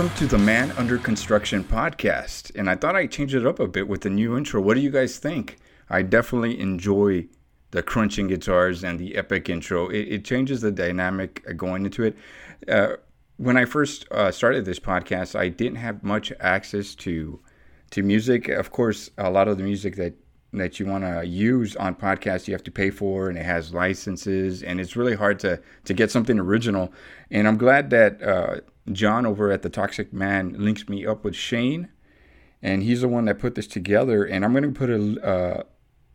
Welcome to the Man Under Construction podcast. And I thought I'd change it up a bit with the new intro. What do you guys think? I definitely enjoy the crunching guitars and the epic intro. It, it changes the dynamic going into it. Uh, when I first uh, started this podcast, I didn't have much access to to music. Of course, a lot of the music that that you want to use on podcasts you have to pay for and it has licenses and it's really hard to to get something original and i'm glad that uh, john over at the toxic man links me up with shane and he's the one that put this together and i'm going to put a uh,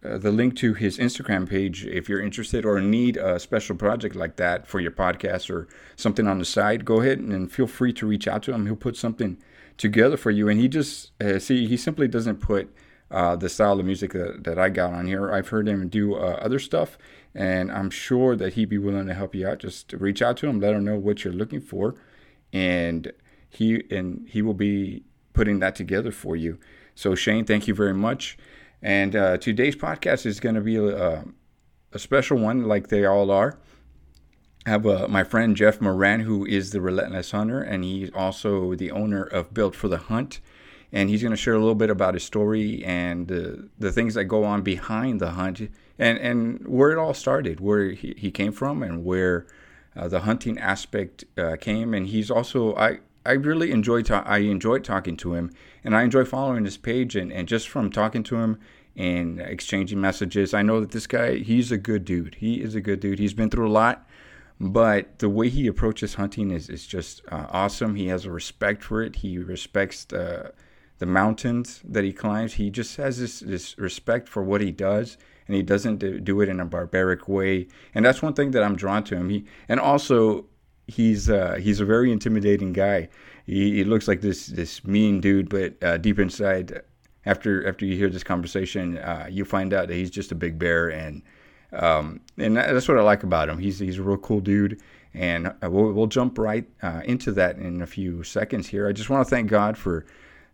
uh, the link to his instagram page if you're interested or need a special project like that for your podcast or something on the side go ahead and feel free to reach out to him he'll put something together for you and he just uh, see he simply doesn't put uh, the style of music that, that I got on here. I've heard him do uh, other stuff, and I'm sure that he'd be willing to help you out. Just reach out to him, let him know what you're looking for, and he and he will be putting that together for you. So Shane, thank you very much. And uh, today's podcast is going to be a, uh, a, special one, like they all are. I have uh, my friend Jeff Moran, who is the Relentless Hunter, and he's also the owner of Built for the Hunt and he's going to share a little bit about his story and uh, the things that go on behind the hunt and, and where it all started, where he, he came from, and where uh, the hunting aspect uh, came. And he's also I I really enjoyed ta- I enjoyed talking to him, and I enjoy following his page and, and just from talking to him and exchanging messages, I know that this guy he's a good dude. He is a good dude. He's been through a lot. But the way he approaches hunting is, is just uh, awesome. He has a respect for it. He respects the, the mountains that he climbs. He just has this, this respect for what he does, and he doesn't do it in a barbaric way. And that's one thing that I'm drawn to him. He and also he's uh, he's a very intimidating guy. He, he, looks like this this mean dude, but uh, deep inside, after after you hear this conversation, uh, you find out that he's just a big bear, and um, and that's what I like about him. He's he's a real cool dude. And uh, we'll, we'll jump right uh, into that in a few seconds here. I just want to thank God for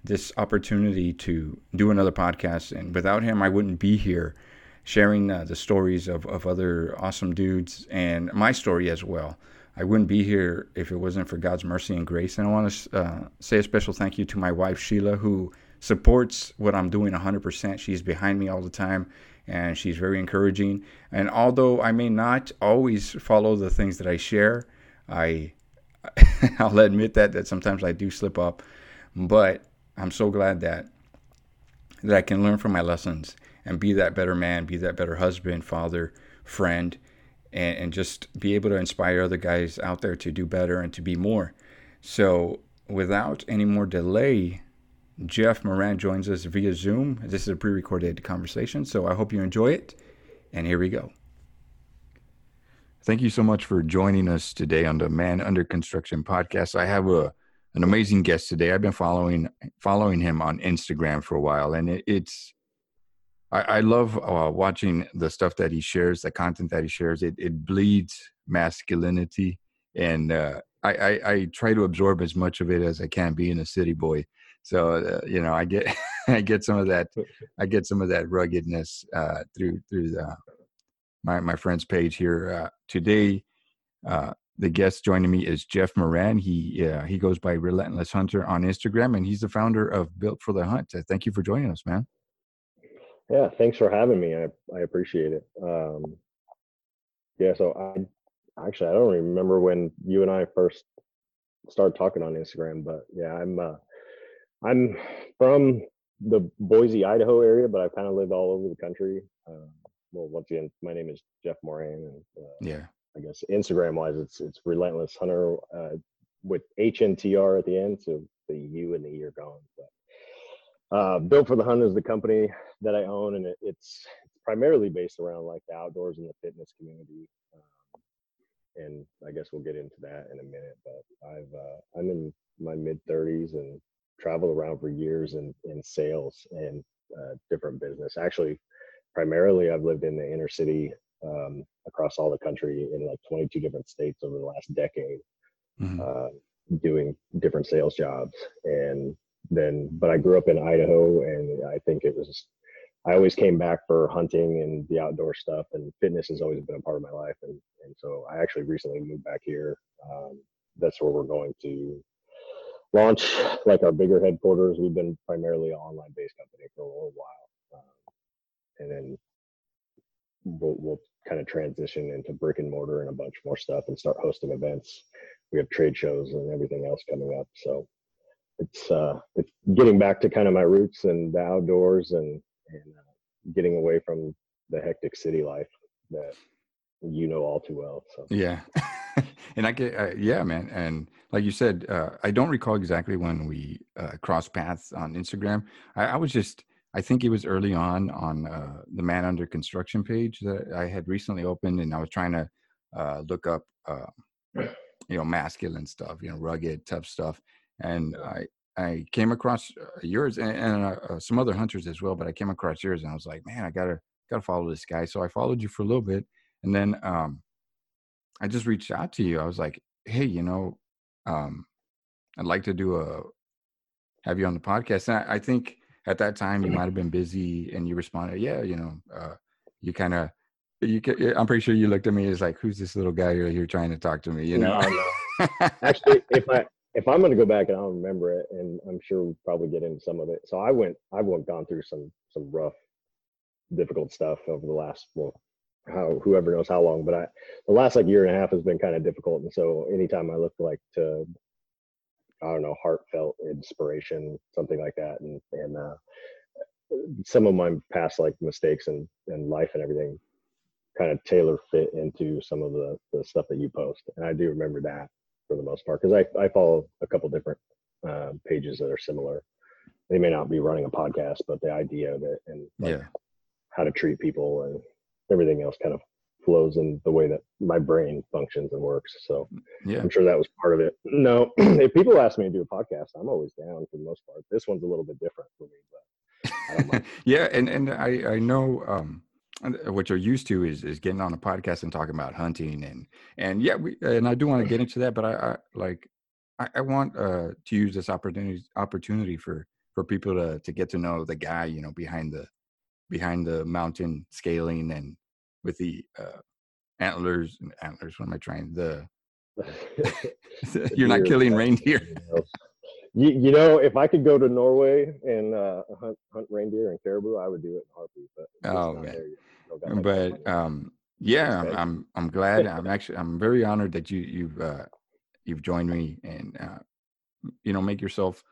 this opportunity to do another podcast. And without him, I wouldn't be here sharing uh, the stories of, of other awesome dudes and my story as well. I wouldn't be here if it wasn't for God's mercy and grace. And I want to uh, say a special thank you to my wife, Sheila, who supports what I'm doing 100%. She's behind me all the time and she's very encouraging. And although I may not always follow the things that I share, I I'll admit that that sometimes I do slip up, but I'm so glad that that I can learn from my lessons and be that better man, be that better husband, father, friend, and, and just be able to inspire other guys out there to do better and to be more. So, without any more delay, Jeff Moran joins us via Zoom. This is a pre recorded conversation, so I hope you enjoy it. And here we go. Thank you so much for joining us today on the Man Under Construction podcast. I have a an amazing guest today. I've been following following him on Instagram for a while, and it, it's I, I love uh, watching the stuff that he shares, the content that he shares. It it bleeds masculinity, and uh, I, I, I try to absorb as much of it as I can, being a city boy. So uh, you know, I get I get some of that I get some of that ruggedness uh, through through the, my my friend's page here uh, today. Uh, the guest joining me is Jeff Moran. He he goes by Relentless Hunter on Instagram, and he's the founder of Built for the Hunt. Thank you for joining us, man. Yeah, thanks for having me. I I appreciate it. Um, yeah, so I actually I don't remember when you and I first started talking on Instagram, but yeah, I'm uh, I'm from the Boise, Idaho area, but I've kind of lived all over the country. Uh, well, once again, my name is Jeff Moran, and uh, yeah, I guess Instagram wise, it's it's Relentless Hunter uh, with HNTR at the end, so the U and the E are gone. But uh, Built for the Hunt is the company that I own, and it, it's it's primarily based around like the outdoors and the fitness community. Um, and I guess we'll get into that in a minute. But I've uh, I'm in my mid 30s and traveled around for years in in sales and uh, different business. Actually, primarily I've lived in the inner city um, across all the country in like 22 different states over the last decade, mm-hmm. uh, doing different sales jobs. And then, but I grew up in Idaho, and I think it was. I always came back for hunting and the outdoor stuff, and fitness has always been a part of my life. And and so I actually recently moved back here. Um, that's where we're going to launch like our bigger headquarters, we've been primarily an online based company for a little while. Um, and then we'll, we'll kind of transition into brick and mortar and a bunch more stuff and start hosting events. We have trade shows and everything else coming up. So it's uh, it's getting back to kind of my roots and the outdoors and and uh, getting away from the hectic city life that you know all too well. So yeah, and I get uh, yeah, man, and like you said, uh, I don't recall exactly when we uh, crossed paths on Instagram. I, I, was just I think it was early on on uh, the Man Under Construction page that I had recently opened, and I was trying to uh, look up uh, you know masculine stuff, you know rugged tough stuff, and I I came across yours and, and some other hunters as well, but I came across yours, and I was like, man, I gotta gotta follow this guy. So I followed you for a little bit and then um, I just reached out to you. I was like, hey, you know, um, I'd like to do a have you on the podcast. And I, I think at that time you might have been busy, and you responded, yeah, you know, uh, you kind of. You can, I'm pretty sure you looked at me as like, "Who's this little guy here trying to talk to me?" You know. No, no. Actually, if I if I'm going to go back and I'll remember it, and I'm sure we'll probably get into some of it. So I went, I've gone through some some rough, difficult stuff over the last well how whoever knows how long, but I the last like year and a half has been kind of difficult. And so anytime I look like to I don't know, heartfelt inspiration, something like that. And and uh some of my past like mistakes and, and life and everything kind of tailor fit into some of the, the stuff that you post. And I do remember that for the most part because I, I follow a couple different uh, pages that are similar. They may not be running a podcast, but the idea of it and like yeah. how to treat people and everything else kind of flows in the way that my brain functions and works. So yeah. I'm sure that was part of it. No, if people ask me to do a podcast, I'm always down for the most part. This one's a little bit different for me, but yeah, and and I I know um what you're used to is is getting on a podcast and talking about hunting and and yeah we and I do want to get into that, but I, I like I, I want uh to use this opportunity opportunity for for people to to get to know the guy you know behind the behind the mountain scaling and with the uh, antlers and antlers. What am I trying? The you're not killing reindeer. you, you know, if I could go to Norway and uh, hunt, hunt reindeer and caribou, I would do it in heartbeat. But oh man, but um, yeah, I'm, I'm, I'm glad. I'm actually I'm very honored that you you've uh, you've joined me and uh, you know make yourself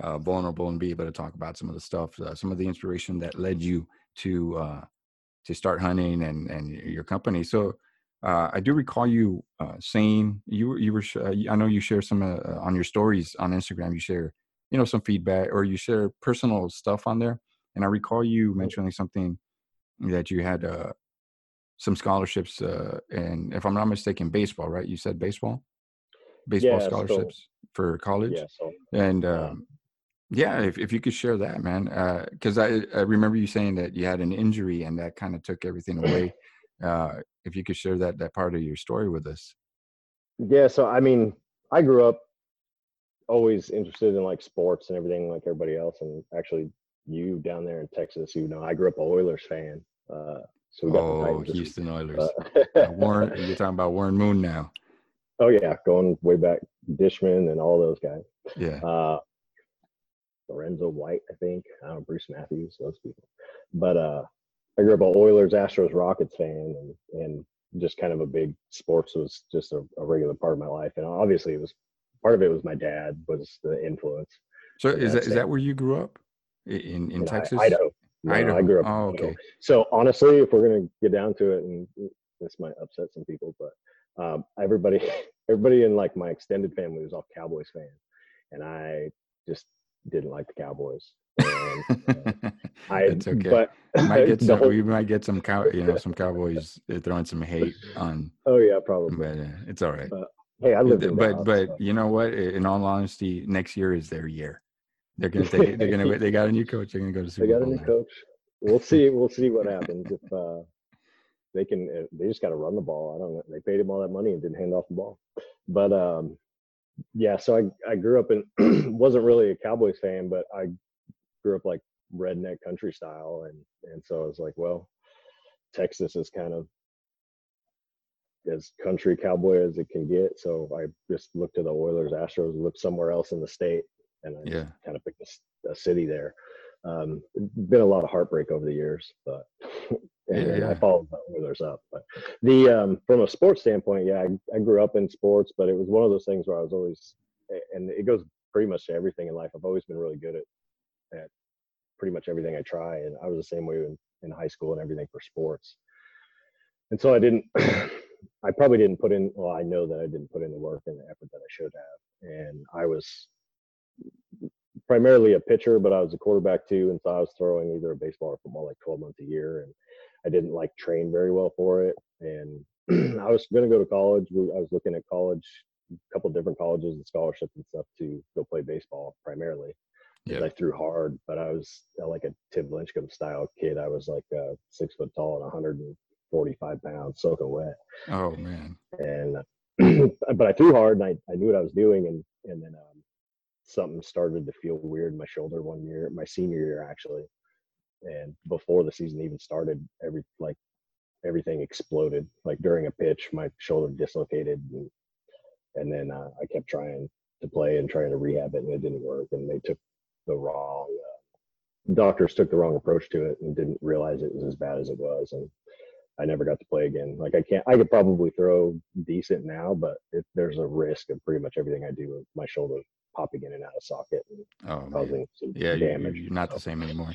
uh, vulnerable and be able to talk about some of the stuff, uh, some of the inspiration that led you to uh, to start hunting and and your company. So uh, I do recall you uh, saying you you were uh, I know you share some uh, uh, on your stories on Instagram. You share you know some feedback or you share personal stuff on there. And I recall you mentioning something that you had uh, some scholarships uh, and if I'm not mistaken, baseball. Right? You said baseball, baseball yeah, scholarships so, for college. Yeah, so, and um, yeah, if, if you could share that, man, because uh, I, I remember you saying that you had an injury and that kind of took everything away. Uh, if you could share that that part of your story with us. Yeah, so I mean, I grew up always interested in like sports and everything, like everybody else, and actually, you down there in Texas, you know, I grew up a Oilers fan. Uh, so we got oh, Houston Oilers. Uh, Warren, you're talking about Warren Moon now. Oh yeah, going way back, Dishman and all those guys. Yeah. Uh, Lorenzo White, I think. I don't know, Bruce Matthews, those people. But uh, I grew up an Oilers, Astros, Rockets fan, and and just kind of a big sports was just a, a, regular part of my life. And obviously, it was part of it was my dad was the influence. So is that is that where you grew up in in, Texas? Idaho. No, Idaho. I grew up. Oh, okay. So honestly, if we're gonna get down to it, and this might upset some people, but um, everybody everybody in like my extended family was all Cowboys fans, and I just didn't like the Cowboys. And, uh, I, it's okay. But might get some, whole, we might get some cow, you know, some Cowboys throwing some hate on. Oh yeah, probably. But uh, it's all right. Uh, hey, I live. But Dallas, but so. you know what? In all honesty, next year is their year. They're gonna take. It, they're gonna. They got a new coach. They're gonna go to Super They got a new now. coach. We'll see. We'll see what happens if uh, they can. Uh, they just got to run the ball. I don't know. They paid him all that money and didn't hand off the ball. But um, yeah, so I I grew up in wasn't really a Cowboys fan, but I grew up like redneck country style, and and so I was like, well, Texas is kind of as country cowboy as it can get. So I just looked to the Oilers, Astros, looked somewhere else in the state, and I Yeah. kind of picked a, a city there. Um, been a lot of heartbreak over the years, but and, Yeah, I followed the Oilers up. But the um, from a sports standpoint, yeah, I, I grew up in sports, but it was one of those things where I was always, and it goes pretty much to everything in life. I've always been really good at at pretty much everything I try, and I was the same way in, in high school and everything for sports. And so I didn't. I probably didn't put in. Well, I know that I didn't put in the work and the effort that I should have, and I was primarily a pitcher, but I was a quarterback too, and so I was throwing either a baseball or football like 12 months a year, and I didn't like train very well for it. And I was going to go to college. I was looking at college, a couple different colleges and scholarships and stuff to go play baseball primarily. Yeah. I threw hard, but I was uh, like a Tim Lincecum style kid. I was like uh, six foot tall and 145 pounds, soaking wet Oh man. and but I threw hard and I, I knew what I was doing and and then um, something started to feel weird in my shoulder one year, my senior year actually, and before the season even started, every like everything exploded. Like during a pitch, my shoulder dislocated and and then uh, I kept trying to play and trying to rehab it and it didn't work and they took the wrong uh, doctors took the wrong approach to it and didn't realize it was as bad as it was and I never got to play again. Like I can't, I could probably throw decent now, but there's a risk of pretty much everything I do with my shoulder popping in and out of socket and Oh causing some Yeah, damage. you're not the same anymore.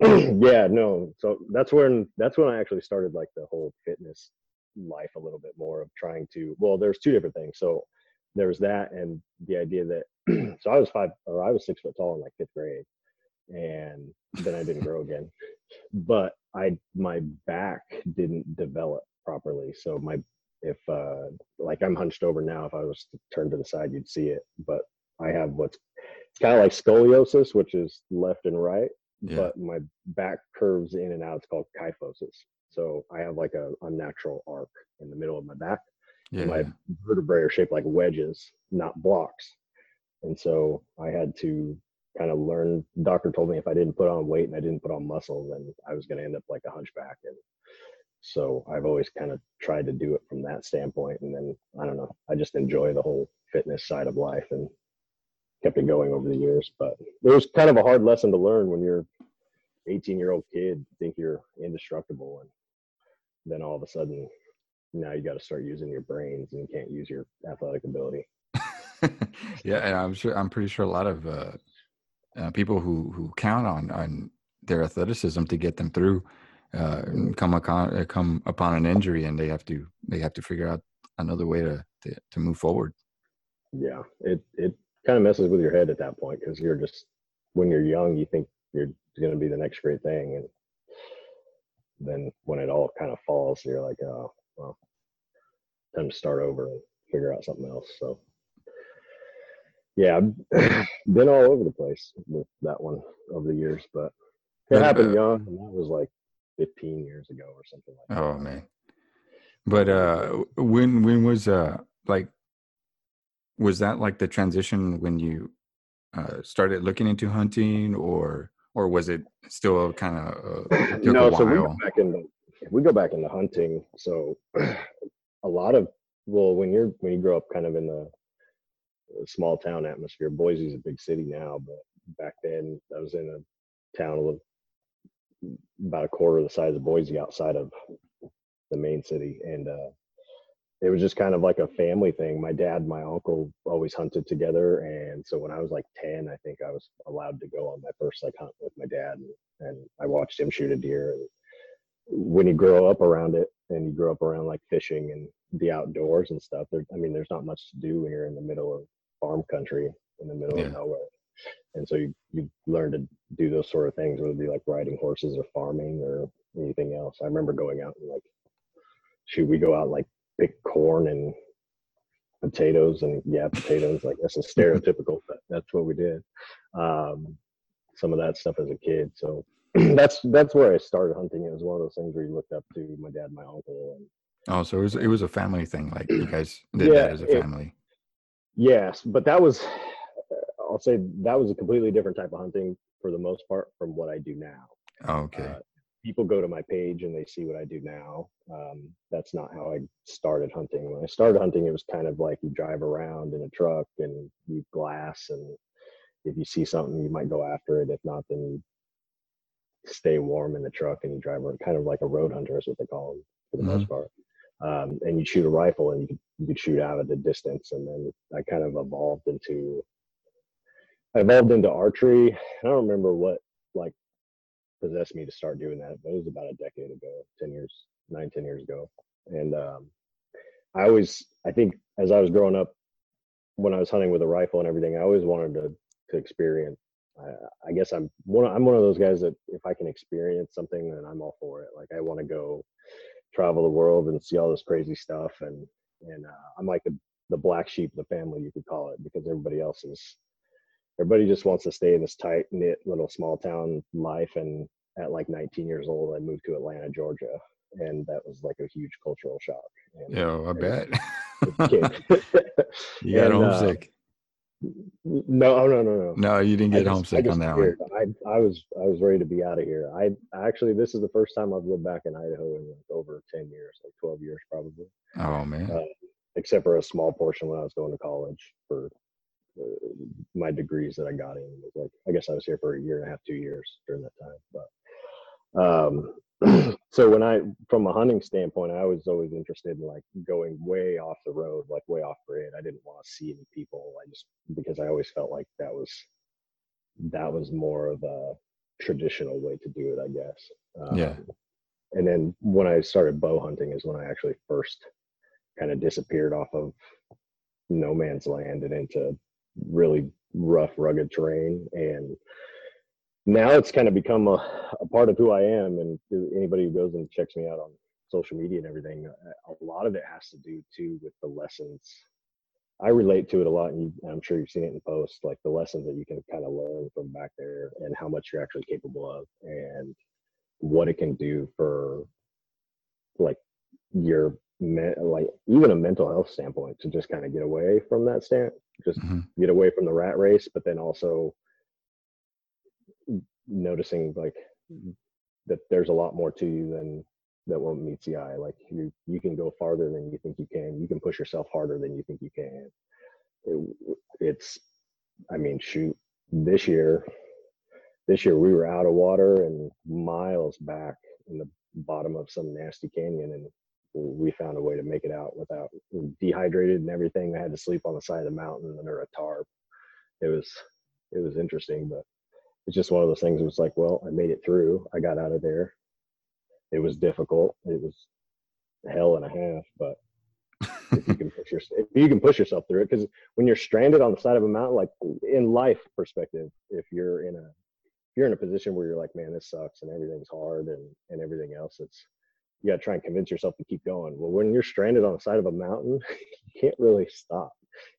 yeah, no. So that's when that's when I actually started like the whole fitness life a little bit more of trying to. Well, there's two different things. So there was that and the idea that. so I was five or I was six foot tall in like fifth grade, and then I didn't grow again. But I my back didn't develop properly. So my if uh like I'm hunched over now, if I was to turn to the side, you'd see it. But I have what's it's kind of like scoliosis, which is left and right Yeah. but my back curves in and out. It's called kyphosis. So I have like a unnatural arc in the middle of my back. Yeah. my vertebrae are shaped like wedges, not blocks. And so I had to kind of learn. The doctor told me if I didn't put on weight and I didn't put on muscle, then I was going to end up like a hunchback. And so I've always kind of tried to do it from that standpoint. And then I don't know, I just enjoy the whole fitness side of life and kept it going over the years. But it was kind of a hard lesson to learn when you're 18 year old kid, think you're indestructible. And then all of a sudden, now you got to start using your brains and you can't use your athletic ability. yeah, and I'm sure I'm pretty sure a lot of uh, uh, people who who count on on their athleticism to get them through uh, come upon uh, come upon an injury, and they have to they have to figure out another way to to, to move forward. Yeah, it it kind of messes with your head at that point because you're just when you're young, you think you're going to be the next great thing, and then when it all kind of falls, you're like, oh, well, time to start over and figure out something else. So, yeah, I've been all over the place with that one over the years, but it happened uh, young, and that was like 15 years ago or something like that. Oh man. But uh when when was uh like was that like the transition when you uh started looking into hunting or or was it still kind of uh, no, a so we go back into we go back into hunting. So a lot of well, when you're when you grow up kind of in the uh, small town atmosphere, Boise's a big city now, but back then I was in a town with about a quarter of the size of Boise outside of the main city, and uh, it was just kind of like a family thing. My dad, and my uncle always hunted together, and so when I was like ten, I think I was allowed to go on my first like hunt with my dad, and, and I watched him shoot a deer. And when you grow up around it, and you grow up around like fishing and the outdoors and stuff, there, I mean, there's not much to do when you're in the middle of farm country, in the middle Yeah. of nowhere. And so you you learn to do those sort of things, whether it be like riding horses or farming or anything else. I remember going out and like, shoot, we go out like pick corn and potatoes and yeah, potatoes. Like that's a stereotypical, but that's what we did. Um, some of that stuff as a kid. So that's that's where I started hunting. It was one of those things where you looked up to my dad, my uncle, and Oh, so it was it was a family thing. Like you guys did Yeah, that as a it- family. Yes, but that was, I'll say that was a completely different type of hunting for the most part from what I do now. Oh, okay. Uh, people go to my page and they see what I do now. Um, that's not how I started hunting. When I started hunting, it was kind of like you drive around in a truck and you glass, and if you see something, you might go after it. If not, then you stay warm in the truck and you drive around, kind of like a road hunter is what they call them for the mm-hmm. most part. Um, and you shoot a rifle and you could, you could shoot out at a distance. And then I kind of evolved into I evolved into archery. I don't remember what like possessed me to start doing that, but it was about a decade ago, 10 years, nine, 10 years ago. And um, I always, I think as I was growing up, when I was hunting with a rifle and everything, I always wanted to, to experience. I, I guess I'm one, I'm one of those guys that if I can experience something, then I'm all for it. Like I want to go travel the world and see all this crazy stuff. And, and uh, I'm like the, the black sheep of the family, you could call it, because everybody else is everybody just wants to stay in this tight knit little small town life and at like 19 years old i moved to atlanta georgia and that was like a huge cultural shock and, yeah i bet. you got and, uh, homesick. uh, no no no no. No you didn't get just, homesick on that one. I, I was i was ready to be out of here. I actually this is the first time i've lived back in idaho in like over 10 years like 12 years probably. Oh man. Uh, except for a small portion when i was going to college for my degrees that I got in. was like I guess I was here for a year and a half, two years during that time. But um, so when I, from a hunting standpoint, I was always interested in like going way off the road, like way off grid. I didn't want to see any people. I just because I always felt like that was that was more of a traditional way to do it, I guess. Um, yeah. And then when I started bow hunting is when I actually first kind of disappeared off of no man's land and into really rough, rugged terrain. And now it's kind of become a, a part of who I am. And anybody who goes and checks me out on social media and everything, uh, a lot of it has to do too with the lessons. I relate to it a lot, and you, I'm sure you've seen it in posts, like the lessons that you can kind of learn from back there, and how much you're actually capable of, and what it can do for like your like even a mental health standpoint to just kind of get away from that stand just mm-hmm. get away from the rat race but then also noticing like that there's a lot more to you than that won't meet the eye. Like you you can go farther than you think you can. You can push yourself harder than you think you can. It, it's i mean shoot this year this year we were out of water and miles back in the bottom of some nasty canyon and we found a way to make it out without dehydrated and everything. I had to sleep on the side of the mountain under a tarp. It was it was interesting, but it's just one of those things. It was like, well, I made it through. I got out of there. It was difficult. It was hell and a half, but if you can push your, if you can push yourself through it, because when you're stranded on the side of a mountain, like in life perspective, if you're in a if you're in a position where you're like, man, this sucks and everything's hard and and everything else, it's you got to try and convince yourself to keep going. Well, when you're stranded on the side of a mountain, you can't really stop.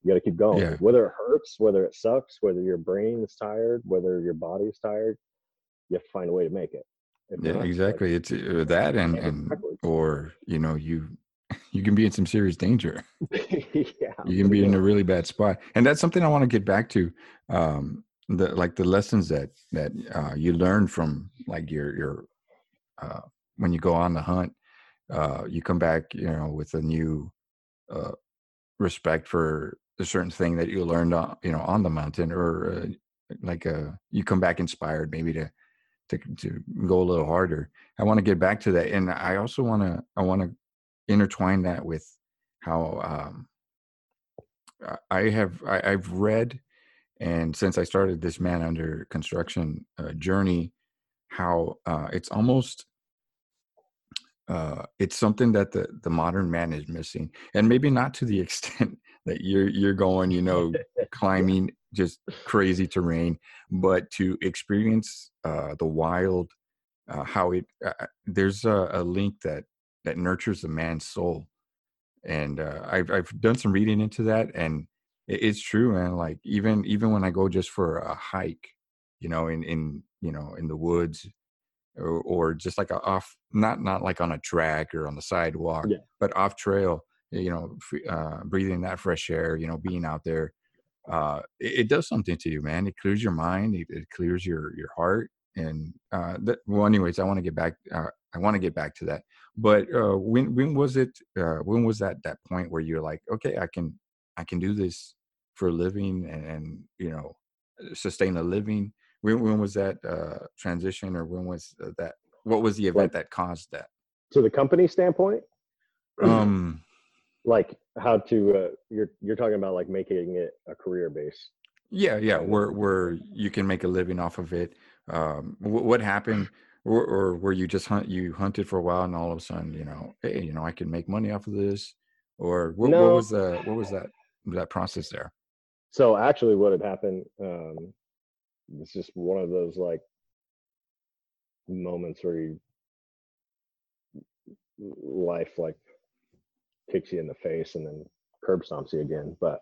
You got to keep going. Yeah. Whether it hurts, whether it sucks, whether your brain is tired, whether your body's tired, you have to find a way to make it. yeah, exactly. Like, it's uh, that and and or you know you you can be in some serious danger. yeah, you can be in a really bad spot, and that's something I want to get back to. Um, the like the lessons that that uh, you learn from like your your uh, when you go on the hunt, uh, you come back, you know, with a new uh, respect for a certain thing that you learned on, you know, on the mountain, or uh, like uh, you come back inspired, maybe to to to go a little harder. I want to get back to that, and I also want to I want to intertwine that with how um, I have I, I've read, and since I started this man under construction uh, journey, how uh, it's almost uh, it's something that the the modern man is missing, and maybe not to the extent that you're you're going, you know, climbing just crazy terrain, but to experience uh, the wild, uh, how it uh, uh, there's a, a, link that that nurtures the man's soul, and uh, I've I've done some reading into that, and it, it's true, man. Like even even when I go just for a hike, you know, in in you know in the woods or, or just like a off not not like on a track or on the sidewalk yeah. but off trail you know uh, breathing that fresh air you know being out there uh, it, it, does something to you man it clears your mind it, it, clears your your heart and uh, that, well, anyways, I want to get back. Uh, I want to get back to that. But uh, when when was it? Uh, when was that that point where you're like, okay, I can I can do this for a living and, and you know sustain a living. When when was that uh, transition, or when was uh, that? What was the event that caused that? To the company standpoint, Um, like how to uh, you're you're talking about like making it a career base. yeah, yeah, where where you can make a living off of it. Um, wh- what happened, or, or were you just hunt? You hunted for a while, and all of a sudden, you know, hey, you know, I can make money off of this, or what, what was the what was that that process there? So actually, what had happened? Um, it's just one of those like moments where you life like kicks you in the face and then curb stomps you again. But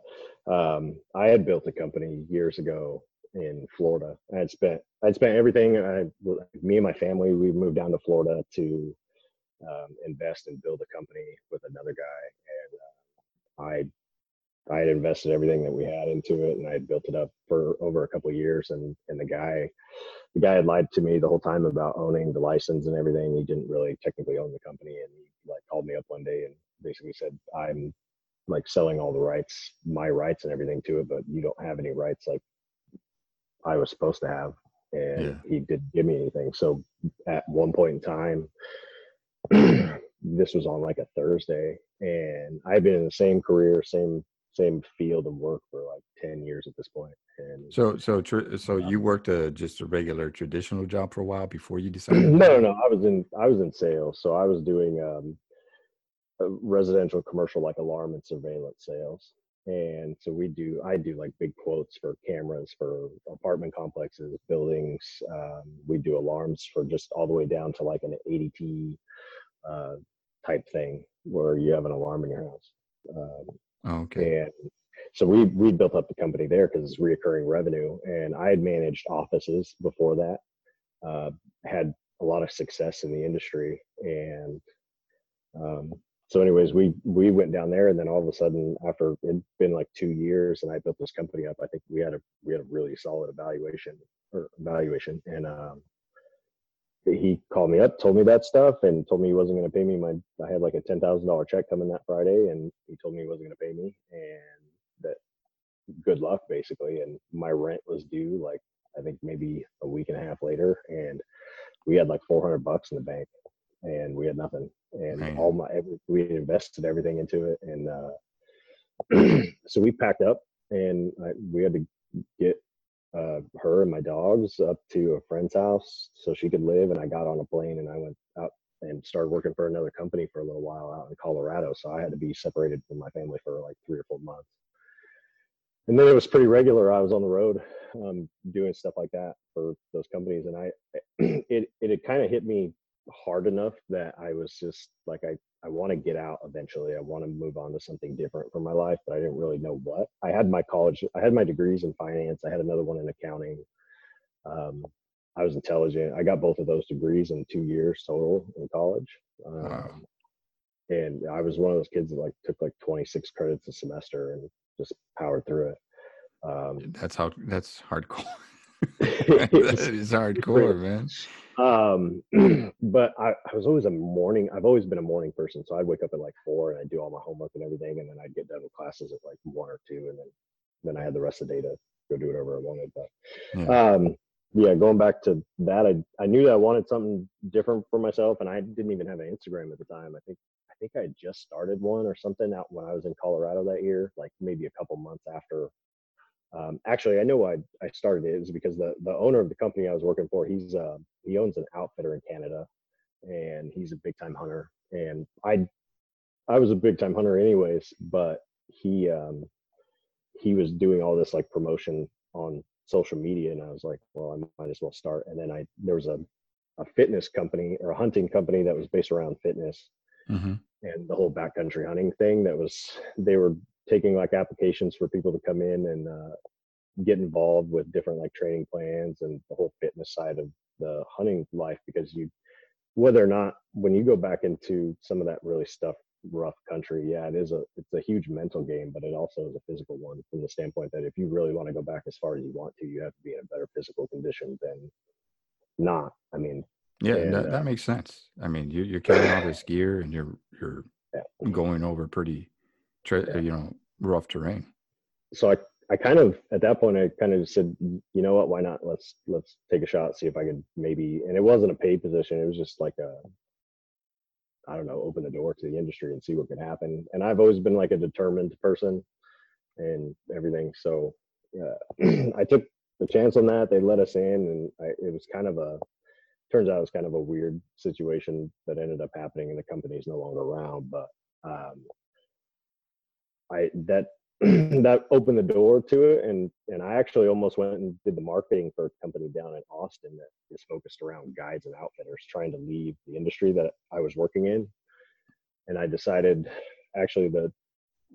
um, I had built a company years ago in Florida. I had spent I'd spent everything. I me and my family we moved down to Florida to um, invest and build a company with another guy, and uh, I I had invested everything that we had into it, and I had built it up for over a couple of years. And and the guy, the guy had lied to me the whole time about owning the license and everything. He didn't really technically own the company, and he like called me up one day and basically said, "I'm like selling all the rights, my rights and everything to it, but you don't have any rights like I was supposed to have." And Yeah. he didn't give me anything. So at one point in time, this was on like a Thursday, and I've been in the same career, same same field of work for like 10 years at this point. and So so tr- so you worked a just a regular traditional job for a while before you decided. no no i was in i was in sales so i was doing um residential commercial like alarm and surveillance sales and so we do i do like big quotes for cameras for apartment complexes buildings um, we do alarms for just all the way down to like an adt uh, type thing where you have an alarm in your house um, Oh, okay. and so we we built up the company there because it's reoccurring revenue and i had managed offices before that uh, had a lot of success in the industry and um, so anyways we we went down there and then all of a sudden after it'd been like two years and i built this company up i think we had a we had a really solid evaluation or evaluation and um, he called me up, told me that stuff, and told me he wasn't going to pay me my. I had like a ten thousand dollar check coming that Friday, and he told me he wasn't going to pay me, and that good luck basically. And my rent was due like I think maybe a week and a half later, and we had like four hundred bucks in the bank, and we had nothing, and Man. all my every, we invested everything into it, and uh, so we packed up, and I, we had to get uh, her and my dogs up to a friend's house so she could live. And I got on a plane and I went out and started working for another company for a little while out in Colorado. So I had to be separated from my family for like three or four months. And then it was pretty regular. I was on the road um, doing stuff like that for those companies. And I, it, it had kind of hit me hard enough that I was just like, I, I want to get out eventually. I want to move on to something different for my life, but I didn't really know what. I had my college, I had my degrees in finance. I had another one in accounting. Um, I was intelligent. I got both of those degrees in two years total in college. Um, Wow. And I was one of those kids that like took like 26 credits a semester and just powered through it. Um, That's how. That's hardcore. it that is hardcore, man. Um but I, I was always a morning i've always been a morning person so i'd wake up at like four and i'd do all my homework and everything and then i'd get done with classes at like one or two and then then i had the rest of the day to go do whatever i wanted but Yeah. um yeah going back to that i i knew that i wanted something different for myself and i didn't even have an instagram at the time i think i think i had just started one or something out when i was in colorado that year like maybe a couple months after um, actually, I know why I started it. It was because the the owner of the company I was working for, he's uh, he owns an outfitter in Canada, and he's a big time hunter. And I I was a big time hunter anyways, but he um, he was doing all this like promotion on social media, and I was like, well, I might as well start. And then I there was a a fitness company or a hunting company that was based around fitness, hmm and the whole backcountry hunting thing that was they were taking like applications for people to come in and uh, get involved with different like training plans and the whole fitness side of the hunting life because you whether or not when you go back into some of that really stuff rough country yeah it is a it's a huge mental game but it also is a physical one from the standpoint that if you really want to go back as far as you want to you have to be in a better physical condition than not. I mean, Yeah, And, that, uh, makes sense. I mean, you, you're carrying all this gear and you're you're Yeah. going over pretty, tre- Yeah. you know, rough terrain. so I, I kind of at that point I kind of said, you know what, why not? Let's let's take a shot, see if I could maybe. And it wasn't a paid position; it was just like a, I don't know, open the door to the industry and see what could happen. And I've always been like a determined person, and everything. So uh, I took the chance on that. They let us in, and I, it was kind of a. Turns out it was kind of a weird situation that ended up happening, and the company's no longer around. But um, I that that opened the door to it and and I actually almost went and did the marketing for a company down in Austin that is focused around guides and outfitters trying to leave the industry that I was working in. And I decided actually the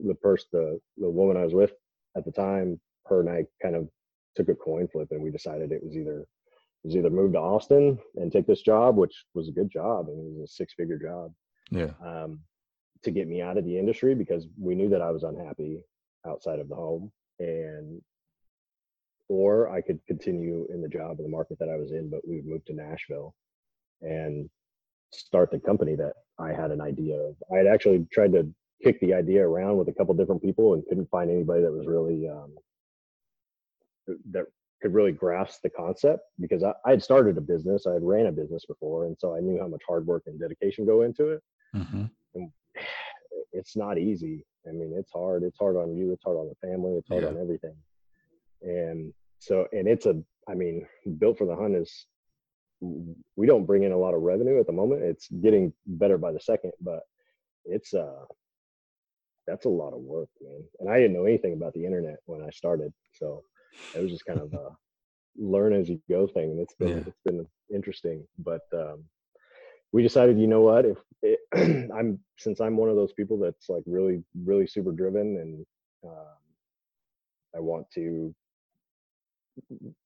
the person the the woman I was with at the time her and I kind of took a coin flip and we decided it was either it was either move to Austin and take this job which was a good job. And it was a six figure job. Yeah. um, to get me out of the industry because we knew that I was unhappy outside of the home and or I could continue in the job in the market that I was in, but we would move to Nashville and start the company that I had an idea of. I had actually tried to kick the idea around with a couple different people and couldn't find anybody that was really um, that could really grasp the concept because I, I had started a business, I had ran a business before, and so I knew how much hard work and dedication go into it hmm it's not easy. I mean, it's hard. It's hard on you. It's hard on the family. It's hard Yeah. on everything. And so, and it's a, I mean, built for the hunt is, we don't bring in a lot of revenue at the moment. It's getting better by the second, but it's, uh, that's a lot of work, man. And I didn't know anything about the internet when I started. So it was just kind of a learn as you go thing. And it's been, Yeah. it's been interesting, but, um, we decided, you know what, if it, I'm since I'm one of those people that's like really, really super driven, and um, I want to.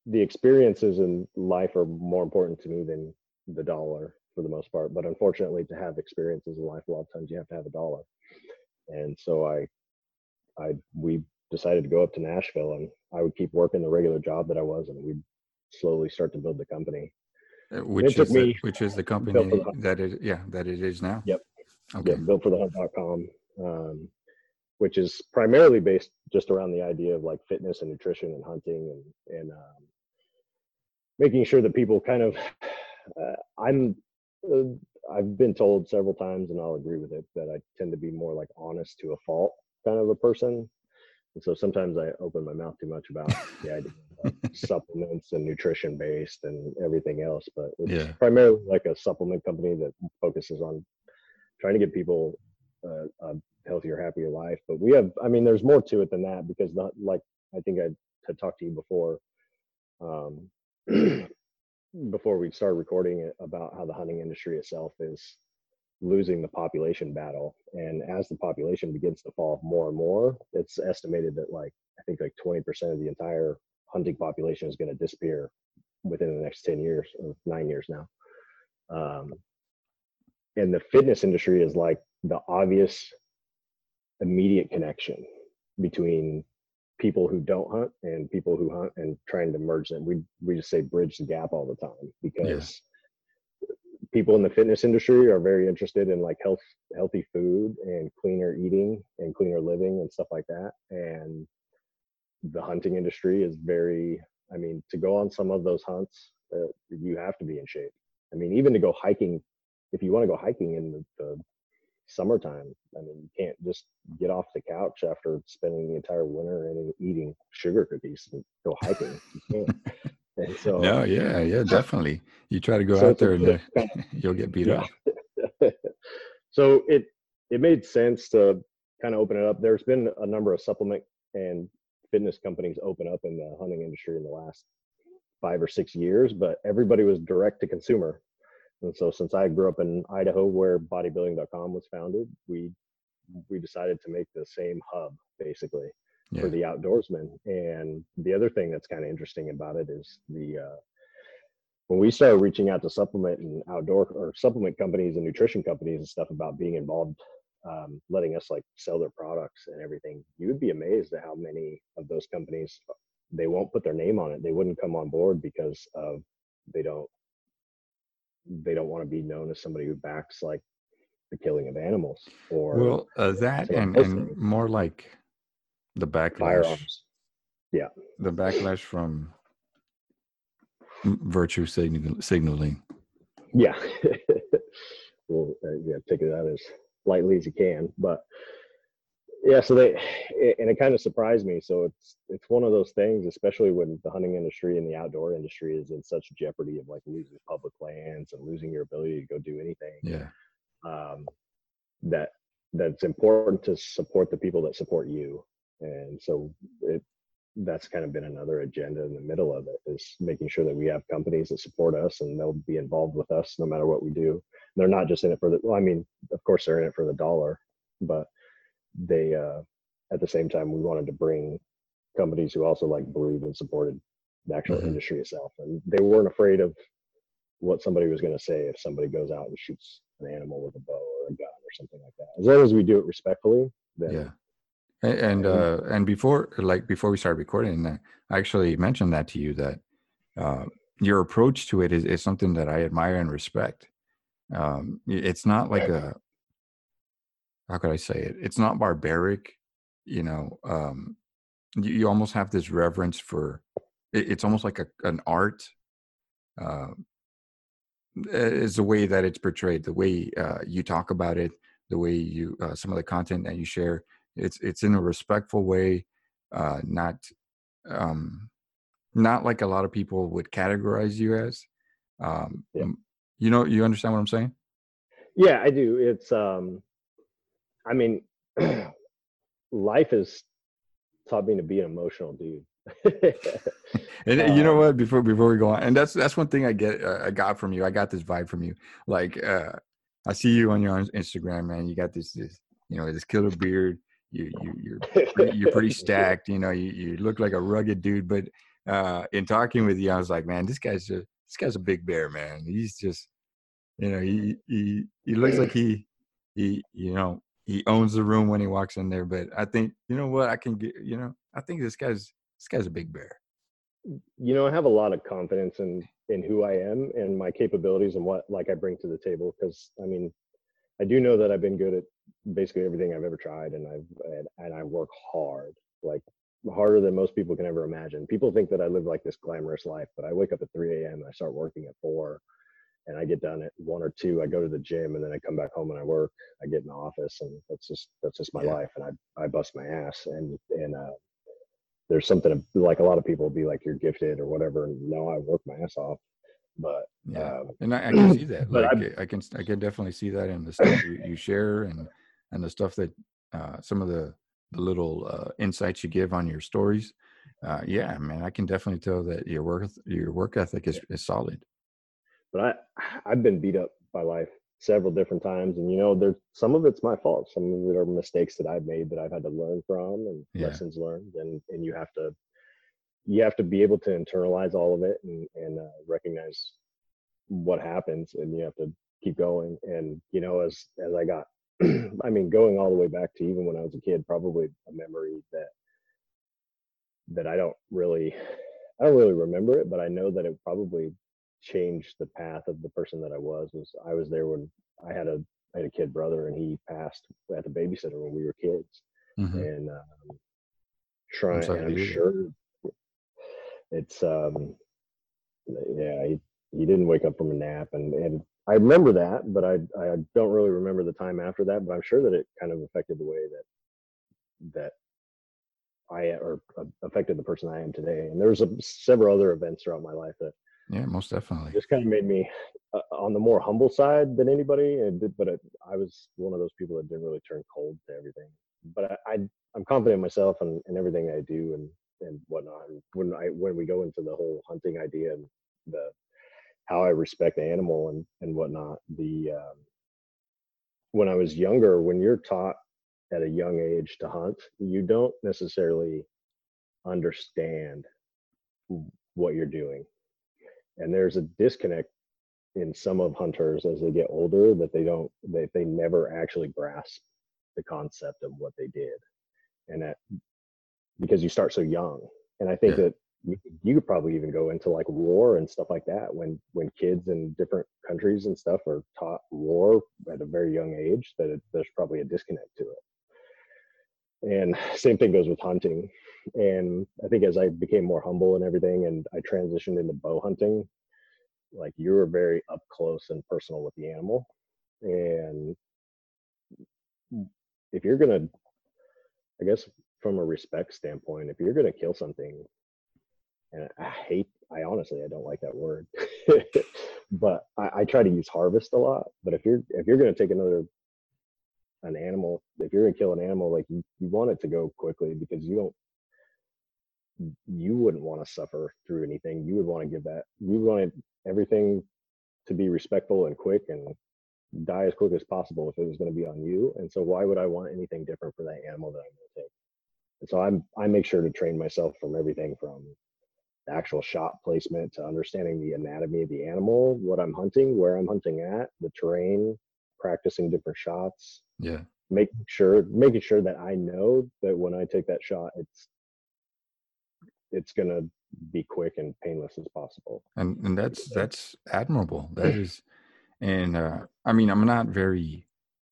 The experiences in life are more important to me than the dollar for the most part. But unfortunately, to have experiences in life, a lot of times you have to have a dollar. And so I, I we decided to go up to Nashville, and I would keep working the regular job that I was, and we'd slowly start to build the company. Uh, Which is the, which is the company that it yeah that it is now. Yep. Okay. yeah, built for the hunt.com, um, which is primarily based just around the idea of like fitness and nutrition and hunting and, and um, making sure that people kind of, uh, I'm, uh, I've been told several times and I'll agree with it that I tend to be more like honest to a fault kind of a person. And so sometimes I open my mouth too much about the idea of supplements and nutrition based and everything else, but it's Yeah. primarily like a supplement company that focuses on trying to get people uh, a healthier, happier life. But we have, I mean, there's more to it than that because not like I think I had talked to you before, um, before we started recording it about how the hunting industry itself is losing the population battle. And as the population begins to fall more and more, it's estimated that like I think like 20% of the entire hunting population is going to disappear within the next 10 years or nine years now. Um, and the fitness industry is like the obvious immediate connection between people who don't hunt and people who hunt and trying to merge them. We we just say bridge the gap all the time because people in the fitness industry are very interested in like health healthy food and cleaner eating and cleaner living and stuff like that. And the hunting industry is very I mean to go on some of those hunts uh, you have to be in shape. I mean even to go hiking if you want to go hiking in the, the summertime. I mean, you can't just get off the couch after spending the entire winter eating sugar cookies and go hiking. You can't. And so, No, yeah, yeah, definitely. You try to go So out there and uh, you'll get beat Yeah. up. so it it made sense to kind of open it up. There's been a number of supplement and fitness companies open up in the hunting industry in the last five or six years, but everybody was direct to consumer. And so since I grew up in Idaho where bodybuilding.com was founded, we we decided to make the same hub basically Yeah. for the outdoorsman. And the other thing that's kind of interesting about it is the uh, when we started reaching out to supplement and outdoor or supplement companies and nutrition companies and stuff about being involved, um, letting us like sell their products and everything, you would be amazed at how many of those companies they won't put their name on it. They wouldn't come on board because of they don't they don't want to be known as somebody who backs like the killing of animals or well uh, that and, and more like the backlash. Firearms. Yeah. The backlash from virtue signal, signaling. Yeah. We'll uh, yeah, take it out as lightly as you can but yeah so they and it kind of surprised me. So it's it's one of those things especially when the hunting industry and the outdoor industry is in such jeopardy of like losing public lands and losing your ability to go do anything yeah. um that that's important to support the people that support you and so it that's kind of been another agenda in the middle of it is making sure that we have companies that support us and they'll be involved with us no matter what we do. They're not just in it for the well i mean of course they're in it for the dollar but they uh at the same time we wanted to bring companies who also like believed and supported the actual mm-hmm. industry itself. And they weren't afraid of what somebody was going to say if somebody goes out and shoots an animal with a bow or a gun or something like that. As long as we do it respectfully then yeah and uh and before like before we started recording i actually mentioned that to you that uh your approach to it is, is something that i admire and respect. Um it's not like a how could i say it? It's not barbaric you know um you, you almost have this reverence for it, it's almost like a, an art uh is the way that it's portrayed the way uh you talk about it the way you uh, some of the content that you share it's it's in a respectful way, uh, not um, not like a lot of people would categorize you as. Um, yeah. You know, you understand what I'm saying? Yeah, I do. It's um, I mean, life has taught me to be an emotional dude. and um, you know what? Before before we go on, and that's that's one thing I get uh, I got from you. I got this vibe from you. Like uh, I see you on your Instagram, man. You got this this you know this killer beard you, you you're pretty, you're pretty stacked. You know, you, you look like a rugged dude. But uh, in talking with you, I was like, man, this guy's a this guy's a big bear, man. He's just, you know, he he he looks like he he you know he owns the room when he walks in there. But I think you know what I can get. You know, I think this guy's this guy's a big bear. You know, I have a lot of confidence in in who I am and my capabilities and what like I bring to the table. Because I mean, I do know that I've been good at basically everything I've ever tried, and I've and, and I work hard, like harder than most people can ever imagine. People think that I live like this glamorous life, but I wake up at 3 a.m. and I start working at four, and I get done at one or two. I go to the gym, and then I come back home and I work. I get in the office, and that's just that's just my yeah. life, and I I bust my ass, and and uh, there's something like a lot of people be like you're gifted or whatever. No, I work my ass off, but yeah, um, and I, I, can see that. Like I, I, can I can definitely see that in the stuff you, you share and and the stuff that uh, some of the the little uh, insights you give on your stories. Uh, yeah, man, I can definitely tell that your work your work ethic is, is solid. But I I've been beat up by life several different times, and you know, there's some of it's my fault. Some of it are mistakes that I've made that I've had to learn from and yeah. lessons learned, and and you have to you have to be able to internalize all of it and, and uh, recognize what happens and you have to keep going and you know as as i got i mean going all the way back to even when i was a kid probably a memory that that i don't really i don't really remember it but i know that it probably changed the path of the person that i was was i was there when i had a I had a kid brother and he passed at the babysitter when we were kids mm-hmm. and um, trying I'm, I'm sure it's um yeah he, he didn't wake up from a nap and and i remember that but i i don't really remember the time after that but i'm sure that it kind of affected the way that that i or uh, affected the person i am today and there's a, several other events throughout my life that yeah most definitely just kind of made me uh, on the more humble side than anybody and did, but it, i was one of those people that didn't really turn cold to everything but I, I am confident in myself and, and everything i do and and whatnot. And when I when we go into the whole hunting idea and the how I respect the animal and and whatnot, the um, when I was younger, when you're taught at a young age to hunt, you don't necessarily understand what you're doing, and there's a disconnect in some of hunters as they get older that they don't they they never actually grasp the concept of what they did and that because you start so young. And I think yeah. that you could probably even go into like war and stuff like that when when kids in different countries and stuff are taught war at a very young age that it, there's probably a disconnect to it. And same thing goes with hunting. And i think as i became more humble and everything and i transitioned into bow hunting like you were very up close and personal with the animal. And if you're gonna i guess from a respect standpoint if you're gonna kill something and I hate I honestly I don't like that word. but I, I, try to use harvest a lot. But if you're if you're gonna take another an animal, if you're gonna kill an animal, like you, you want it to go quickly because you don't you wouldn't want to suffer through anything. You would want to give that you want everything to be respectful and quick and die as quick as possible if it was going to be on you. And so why would I want anything different for that animal that I'm going to take? And so I'm I make sure to train myself from everything from actual shot placement to understanding the anatomy of the animal, what I'm hunting, where I'm hunting at, the terrain, practicing different shots. Yeah. Making sure making sure that I know that when I take that shot it's it's gonna be quick and painless as possible. And and that's that's admirable. That is and uh I mean I'm not very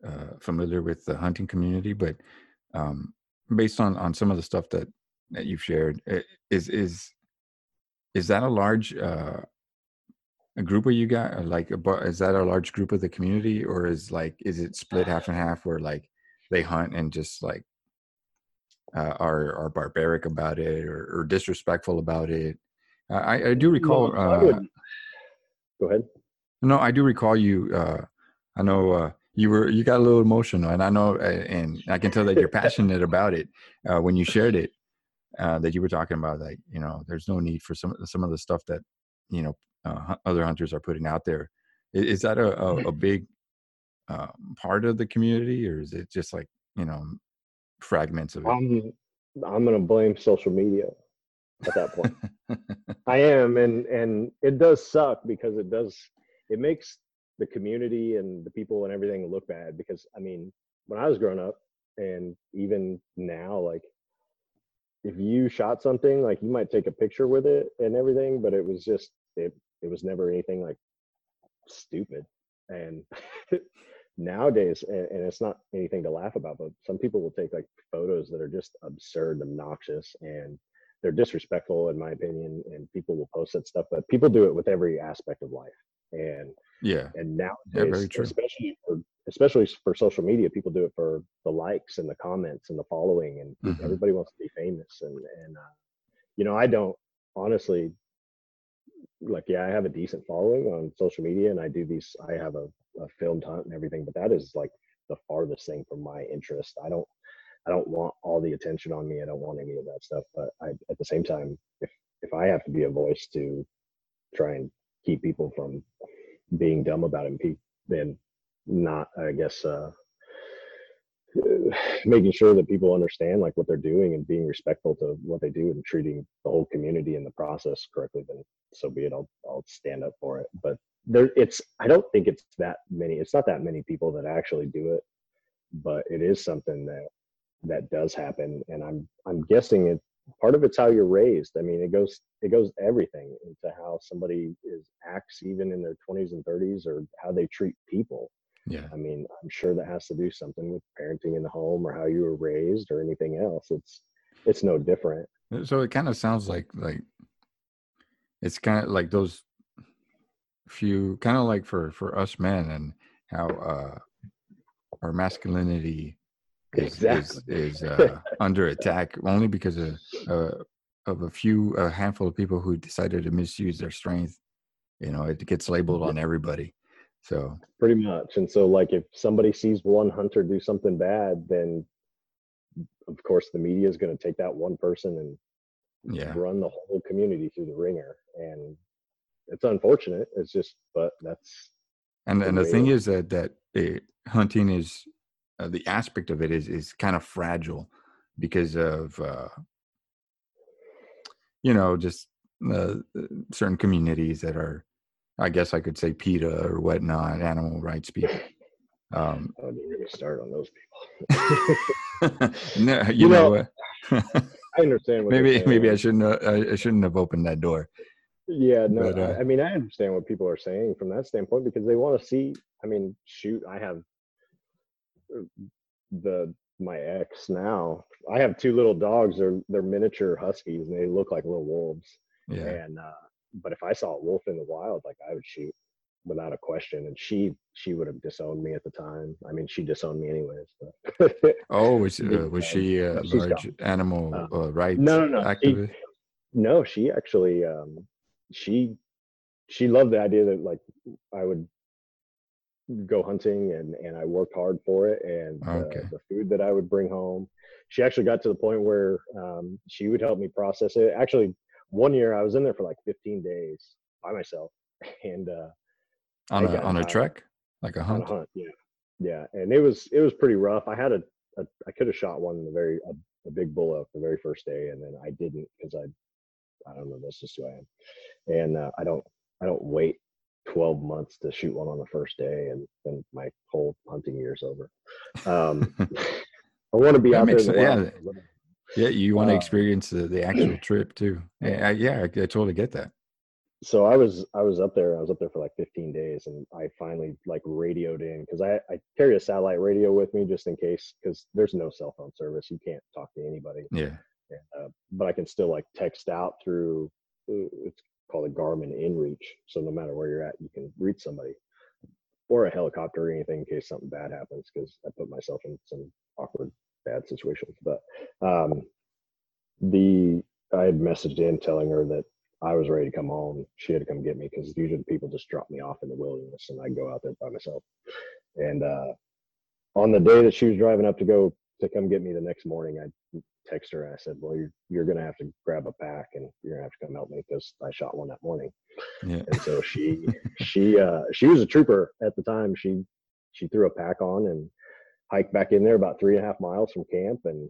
uh familiar with the hunting community, but um based on on some of the stuff that that you've shared eh, is is is that a large uh, a group of you guys? Like, is that a large group of the community, or is like, is it split half and half, where like they hunt and just like uh, are are barbaric about it or, or disrespectful about it? Uh, I, I do recall. No, I uh go ahead. No, I do recall you. Uh, I know uh, you were you got a little emotional, and I know, and I can tell that you're passionate about it uh, when you shared it uh, that you were talking about like you know there's no need for some some of the stuff that you know uh, other hunters are putting out there. Is, is that a, a, a big uh, part of the community or is it just like you know fragments of it? I'm, I'm gonna blame social media at that point. I am and and it does suck because it does it makes the community and the people and everything look bad because i mean when i was growing up and even now like if you shot something like you might take a picture with it and everything but it was just it it was never anything like stupid. And nowadays and, and, it's not anything to laugh about but some people will take like photos that are just absurd obnoxious and they're disrespectful in my opinion and people will post that stuff but people do it with every aspect of life. And yeah. and now yeah, especially for especially for social media, people do it for the likes and the comments and the following, and mm-hmm. everybody wants to be famous. And and uh, you know, I don't honestly like. Yeah, I have a decent following on social media, and I do these. I have a, a filmed hunt and everything, but that is like the farthest thing from my interest. I don't. I don't want all the attention on me. I don't want any of that stuff. But I, at the same time, if if I have to be a voice to try and keep people from being dumb about it, then not i guess uh making sure that people understand like what they're doing and being respectful to what they do and treating the whole community in the process correctly then so be it. I'll i'll stand up for it. But there it's i don't think it's that many it's not that many people that actually do it but it is something that that does happen. And i'm i'm guessing it part of it's how you're raised. I mean it goes it goes everything into how somebody is acts even in their 20s and 30s or how they treat people yeah. I mean, I'm sure that has to do something with parenting in the home or how you were raised or anything else. It's it's no different. Uh, so it kind of sounds like like it's kind of like those few kind of like for for us men and how uh our masculinity is exactly. is, is uh, under attack only because of uh, of a few a handful of people who decided to misuse their strength. You know, it gets labeled on everybody. So pretty much. And so like if somebody sees one hunter do something bad, then of course the media is going to take that one person and yeah. run the whole community through the ringer. And it's unfortunate. It's just, but that's. And the and the thing is that that it, hunting is uh, the aspect of it is is kind of fragile because of uh, you know just uh, certain communities that are I guess I could say PETA or whatnot, animal rights people. Um, I wouldn't really start on those people. no, you, you know, know I understand. maybe maybe I shouldn't uh, I shouldn't have opened that door. Yeah, no, But, uh, I, I mean I understand what people are saying from that standpoint because they want to see. I mean, shoot, I have uh, the my ex now. I have two little dogs. They're they're miniature huskies and they look like little wolves. Yeah. And uh, but if I saw a wolf in the wild, like I would shoot without a question. And she she would have disowned me at the time. I mean, she disowned me anyways. But Oh, was uh, was she a She's large gone. animal Uh, uh, rights no, no, no. She- activist? no, she actually um, she she loved the idea that like I would go hunting and and I worked hard for it and the- Okay. the food that I would bring home. She actually got to the point where um, she would help me process it. Actually, one year I was in there for like 15 days by myself and uh, on a, on a trek, like a hunt. a hunt. Yeah, yeah, and it was it was pretty rough. I had a, a I could have shot one the very a, a big bull elk the very first day, and then I didn't because I I don't know that's just who I am, and uh, I don't I don't wait 12 months to shoot one on the first day, and then my whole hunting year's over. Um, I want to be That out there. makes in the sen- wild yeah. For a little- Yeah, you want to Uh, experience the, the actual trip too. Yeah, I, yeah, I, I totally get that. so I was I was up there. I was up there for like 15 days, and I finally like radioed in because I I carry a satellite radio with me just in case because there's no cell phone service. You can't talk to anybody, Yeah. uh, but I can still like text out through it's called a Garmin InReach. So no matter where you're at, you can reach somebody or a helicopter or anything in case something bad happens because I put myself in some awkward bad situations. But um, the I had messaged in telling her that I was ready to come home. She had to come get me because usually people just drop me off in the wilderness and I go out there by myself. And uh, on the day that she was driving up to go to come get me the next morning, I text her and I said, "Well, you're you're gonna have to grab a pack and you're gonna have to come help me because I shot one that morning." Yeah. And so she she uh, she was a trooper at the time. She she threw a pack on and hiked back in there about three and a half miles from camp and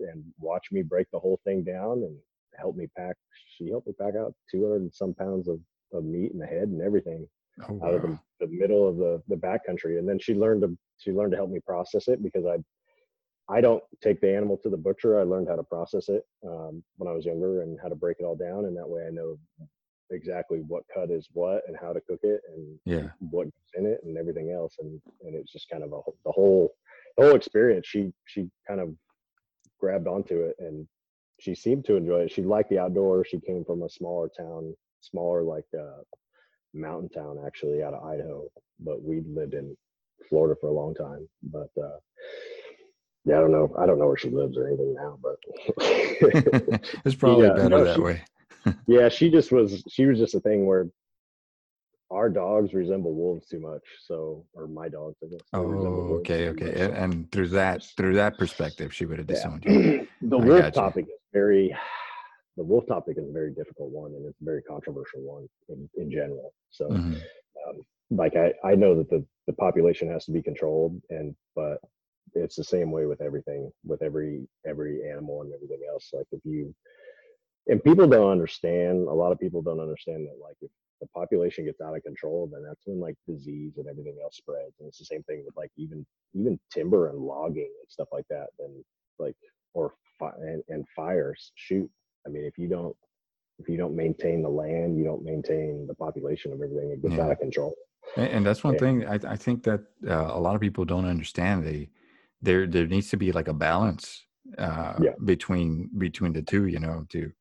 and watched me break the whole thing down and help me pack. She helped me pack out 200 and some pounds of, of meat and the head and everything Oh, out of the, the middle of the the backcountry. And then she learned to she learned to help me process it because I I don't take the animal to the butcher. I learned how to process it um, when I was younger and how to break it all down, and that way I know exactly what cut is what and how to cook it and Yeah. what goes in it and everything else. And and it's just kind of a, the whole whole experience. She she kind of grabbed onto it and she seemed to enjoy it. She liked the outdoors. She came from a smaller town, smaller like uh, mountain town actually out of Idaho, but we'd lived in Florida for a long time. But uh, yeah, I don't know. I don't know where she lives or anything now, but it's probably Yeah, better no, that she- way. yeah, she just was. She was just a thing where our dogs resemble wolves too much. So, or my dogs, I guess. Oh, okay, okay. And, and through that through that perspective, she would have Yeah. disowned you. the I wolf topic is very the wolf topic is a very difficult one and it's a very controversial one in, in general so Mhm. um, like I, I know that the, the population has to be controlled and but it's the same way with everything with every every animal and everything else like if you and people don't understand a lot of people don't understand that like if the population gets out of control then that's when like disease and everything else spreads and it's the same thing with like even even timber and logging and stuff like that then like or fi- and, and fires shoot i mean if you don't if you don't maintain the land you don't maintain the population of everything it gets Yeah. out of control And, and that's one Yeah. thing I, I think that uh, a lot of people don't understand. They there there needs to be like a balance uh, Yeah. between between the two. You know, to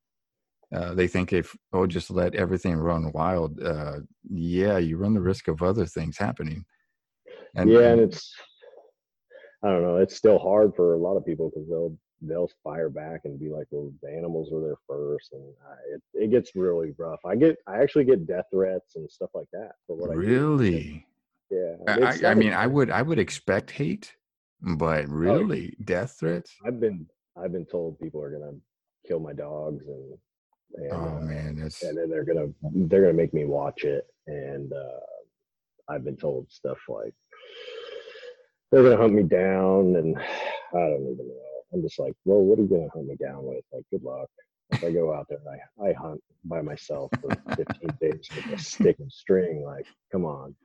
uh, they think if oh just let everything run wild, uh, yeah, you run the risk of other things happening. and yeah and it's i don't know it's still hard for a lot of people because they'll they'll fire back and be like well the animals were there first and I, it, it gets really rough i get i actually get death threats and stuff like that for what i do. really, yeah I, I, I mean, I would I would expect hate, but really, death threats. i've been i've been told people are gonna kill my dogs and and, Oh uh, man, that's and then they're gonna they're gonna make me watch it. And uh i've been told stuff like they're gonna hunt me down. And i don't even know. I'm just like well what are you gonna hunt me down with? Like good luck. If i go out there and i, I hunt by myself for 15 days with a stick and string like come on.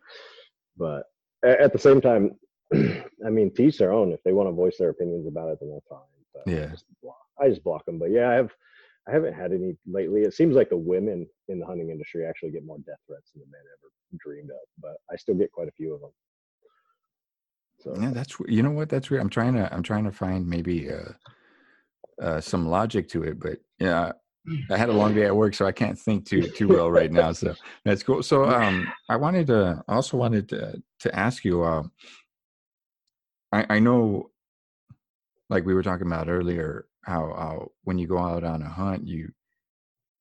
But at the same time i mean teach their own. If they want to voice their opinions about it then that's fine. But Yeah. just block I just block them. But yeah, I have I haven't had any lately. It seems like the women in the hunting industry actually get more death threats than the men ever dreamed of, but I still get quite a few of them. So yeah, that's you know what that's weird. I'm trying to I'm trying to find maybe uh, uh, some logic to it, but yeah, I had a long day at work, so I can't think too too well right now. So that's cool. So um, I wanted to also wanted to to ask you. Uh, I I know, like we were talking about earlier, how how when you go out on a hunt, you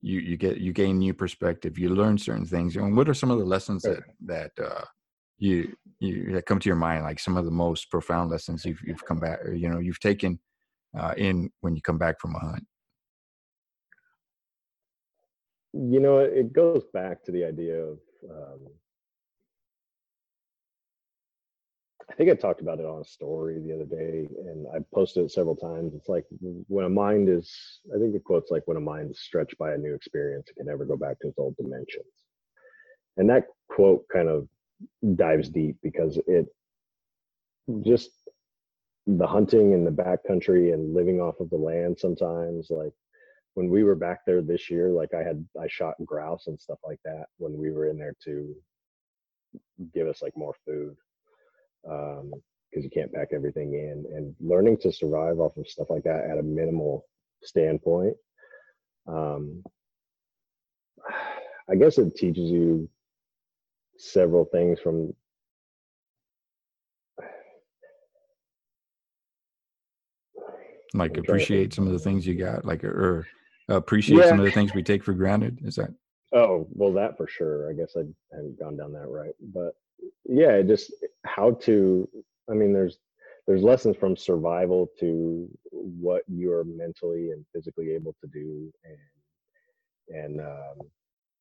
you you get you gain new perspective. You learn certain things. And what are some of the lessons that that uh, you you that come to your mind? Like some of the most profound lessons you've you've come back, you know, you've taken uh, in when you come back from a hunt. you know it goes back to the idea of um, i think i talked about it on a story the other day and i posted it several times it's like when a mind is i think the quote's like when a mind is stretched by a new experience it can never go back to its old dimensions and that quote kind of dives deep because it just the hunting in the backcountry and living off of the land sometimes like when we were back there this year, like I had I shot grouse and stuff like that when we were in there to give us like more food. Um, because you can't pack everything in and learning to survive off of stuff like that at a minimal standpoint. Um, I guess it teaches you several things from like appreciate some of the things you got like or appreciate yeah. some of the things we take for granted. Is that? Oh well, that for sure. I guess I haven't gone down that right, but yeah, just how to. I mean, there's there's lessons from survival to what you are mentally and physically able to do, and and um,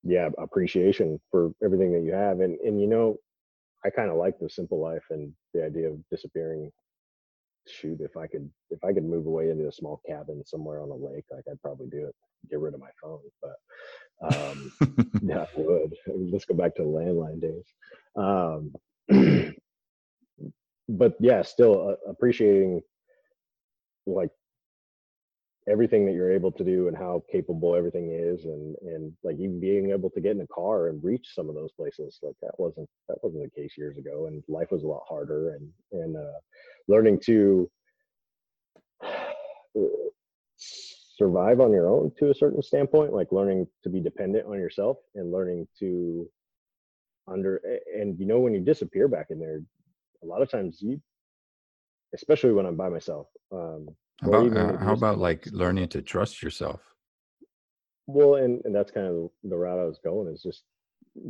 yeah, appreciation for everything that you have, and and you know, I kind of like the simple life and the idea of disappearing shoot if i could if i could move away into a small cabin somewhere on a lake like i'd probably do it get rid of my phone but um yeah i would. Let's go back to the landline days. Um but yeah still uh, appreciating like everything that you're able to do and how capable everything is and and like even being able to get in a car and reach some of those places like that wasn't that wasn't the case years ago and life was a lot harder and and uh learning to survive on your own to a certain standpoint like learning to be dependent on yourself and learning to under and you know when you disappear back in there a lot of times you especially when i'm by myself um how about, uh, how about like learning to trust yourself? Well and, and that's kind of the route i was going is just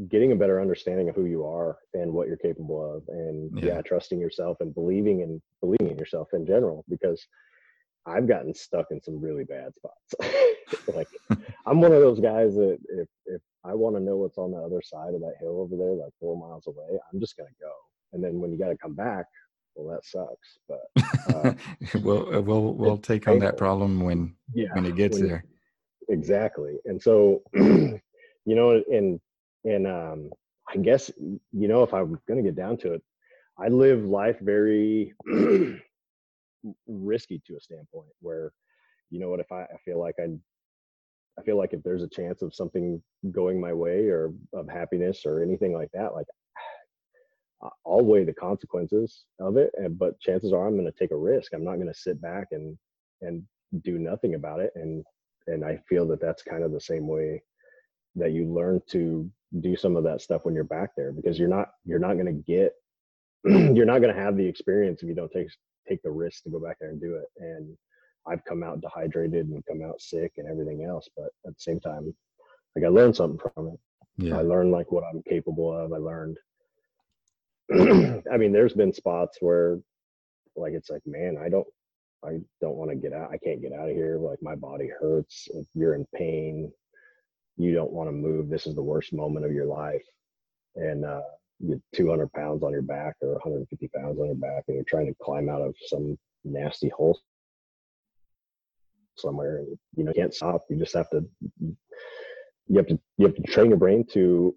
getting a better understanding of who you are and what you're capable of and yeah, yeah trusting yourself and believing and believing in yourself in general because i've gotten stuck in some really bad spots. Like i'm one of those guys that if if i want to know what's on the other side of that hill over there like four miles away i'm just going to go. And then when you got to come back well that sucks but uh, we'll uh, we'll we'll take painful. on that problem when yeah when it gets when, there exactly and so you know and and um, I guess you know if I'm going to get down to it, I live life very risky to a standpoint where, you know what, if I, I feel like I, I feel like if there's a chance of something going my way or of happiness or anything like that, like I'll weigh the consequences of it. And but chances are I'm going to take a risk. I'm not going to sit back and and do nothing about it. And and I feel that that's kind of the same way that you learn to do some of that stuff when you're back there because you're not you're not going to get you're not going to have the experience if you don't take take the risk to go back there and do it and i've come out dehydrated and come out sick and everything else but at the same time like i learned something from it yeah. i learned like what i'm capable of i learned i mean there's been spots where like it's like man i don't i don't want to get out i can't get out of here like my body hurts you're in pain you don't want to move. This is the worst moment of your life. And uh, you're 200 pounds on your back or 150 pounds on your back, and you're trying to climb out of some nasty hole somewhere. And, you know, you can't stop. You just have to. You have to. You have to train your brain to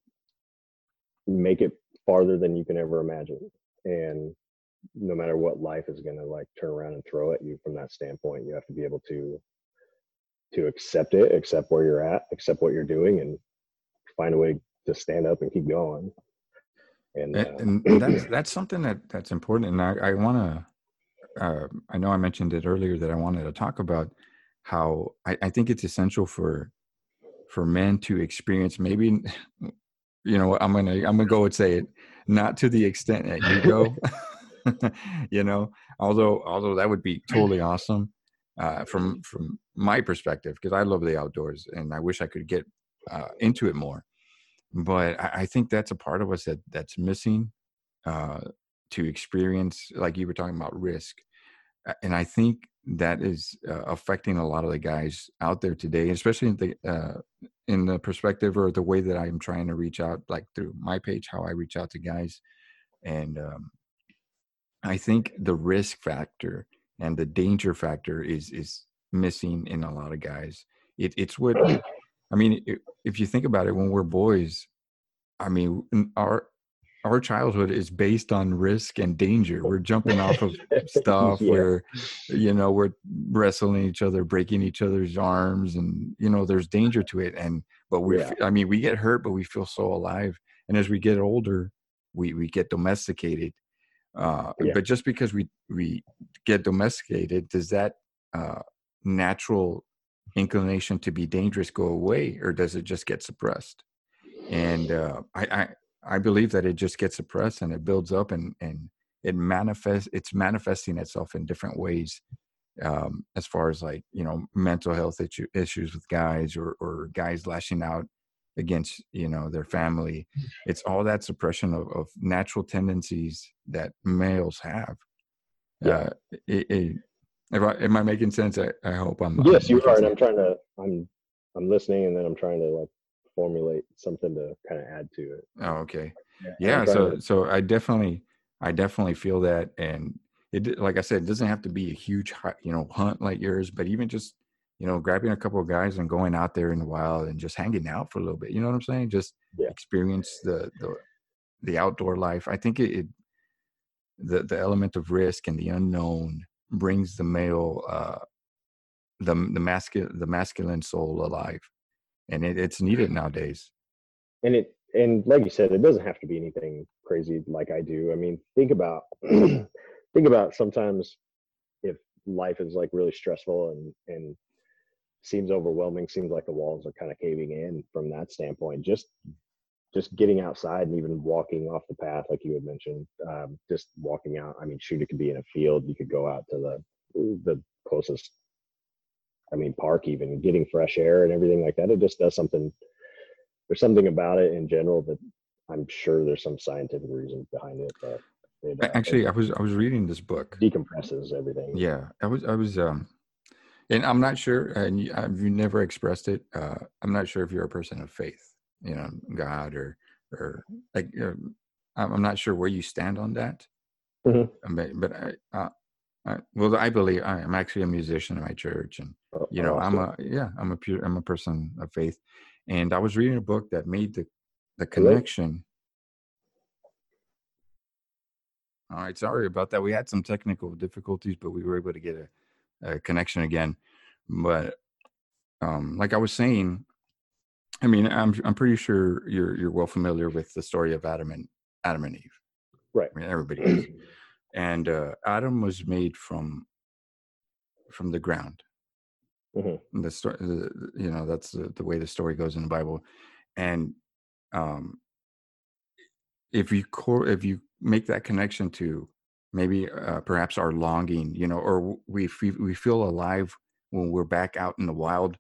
make it farther than you can ever imagine. And no matter what life is going to like turn around and throw at you from that standpoint, you have to be able to to accept it, accept where you're at, accept what you're doing, and find a way to stand up and keep going. And, uh, and, and that's that's something that that's important. And I, I want to. Uh, I know I mentioned it earlier that I wanted to talk about how I, I think it's essential for for men to experience maybe you know i'm gonna i'm gonna go and say it not to the extent that you go you know although although that would be totally awesome uh, from from my perspective because i love the outdoors and i wish i could get uh, into it more. But I, I, think that's a part of us that that's missing uh, to experience like you were talking about risk and i think that is uh, affecting a lot of the guys out there today especially in the uh, in the perspective or the way that i'm trying to reach out like through my page how i reach out to guys and um, I think the risk factor and the danger factor is is missing in a lot of guys. It, it's what I mean. If you think about it, when we're boys, I mean, our our childhood is based on risk and danger. We're jumping off of stuff. yeah. We're, you know, we're wrestling each other, breaking each other's arms, and you know, there's danger to it. And but we, yeah. I mean, we get hurt, but we feel so alive. And as we get older, we we get domesticated uh, yeah. But just because we we get domesticated, does that uh, natural inclination to be dangerous go away, or does it just get suppressed? And uh, I, I I believe that it just gets suppressed and it builds up and and it manifests. It's manifesting itself in different ways um, as far as like you know mental health issues with guys or or guys lashing out against you know their family it's all that suppression of, of natural tendencies that males have yeah. Uh, it, it, if I, am I making sense? I, I hope I'm. Yes, I'm you are, and I'm trying to. I'm I'm listening, and then I'm trying to like formulate something to kind of add to it. Oh, okay. Yeah. yeah so to... so I definitely I definitely feel that, and it like I said, it doesn't have to be a huge you know hunt like yours, but even just you know, grabbing a couple of guys and going out there in the wild and just hanging out for a little bit. You know what I'm saying? Just yeah. experience the the the outdoor life. I think it, it, the the element of risk and the unknown brings the male uh the the masculine the masculine soul alive, and it, it's needed nowadays. And it and like you said, it doesn't have to be anything crazy like I do. I mean, think about think about sometimes if life is like really stressful and and seems overwhelming seems like the walls are kind of caving in from that standpoint just just getting outside and even walking off the path like you had mentioned um, just walking out i mean shoot it could be in a field you could go out to the the closest i mean park even getting fresh air and everything like that it just does something there's something about it in general that i'm sure there's some scientific reason behind it but it, uh, actually i was i was reading this book decompresses everything yeah i was i was um and I'm not sure, and you, have never expressed it. Uh, I'm not sure if you're a person of faith, you know, God or or like. Uh, I'm not sure where you stand on that. Mm-hmm. But, but I, uh, I, well, I believe I, am actually a musician in my church, and you know, awesome. I'm a yeah, I'm a pure, I'm a person of faith, and I was reading a book that made the the connection. All right, sorry about that. We had some technical difficulties, but we were able to get a uh, connection again. But um, like I was saying, I mean, I'm I'm pretty sure you're you're well familiar with the story of Adam and Adam and Eve. Right. I mean, everybody is. And uh, Adam was made from from the ground. Mm-hmm. The story, you know, that's the, the way the story goes in the Bible. And um, if you core, if you make that connection to maybe uh, perhaps our longing you know or we we feel alive when we're back out in the wild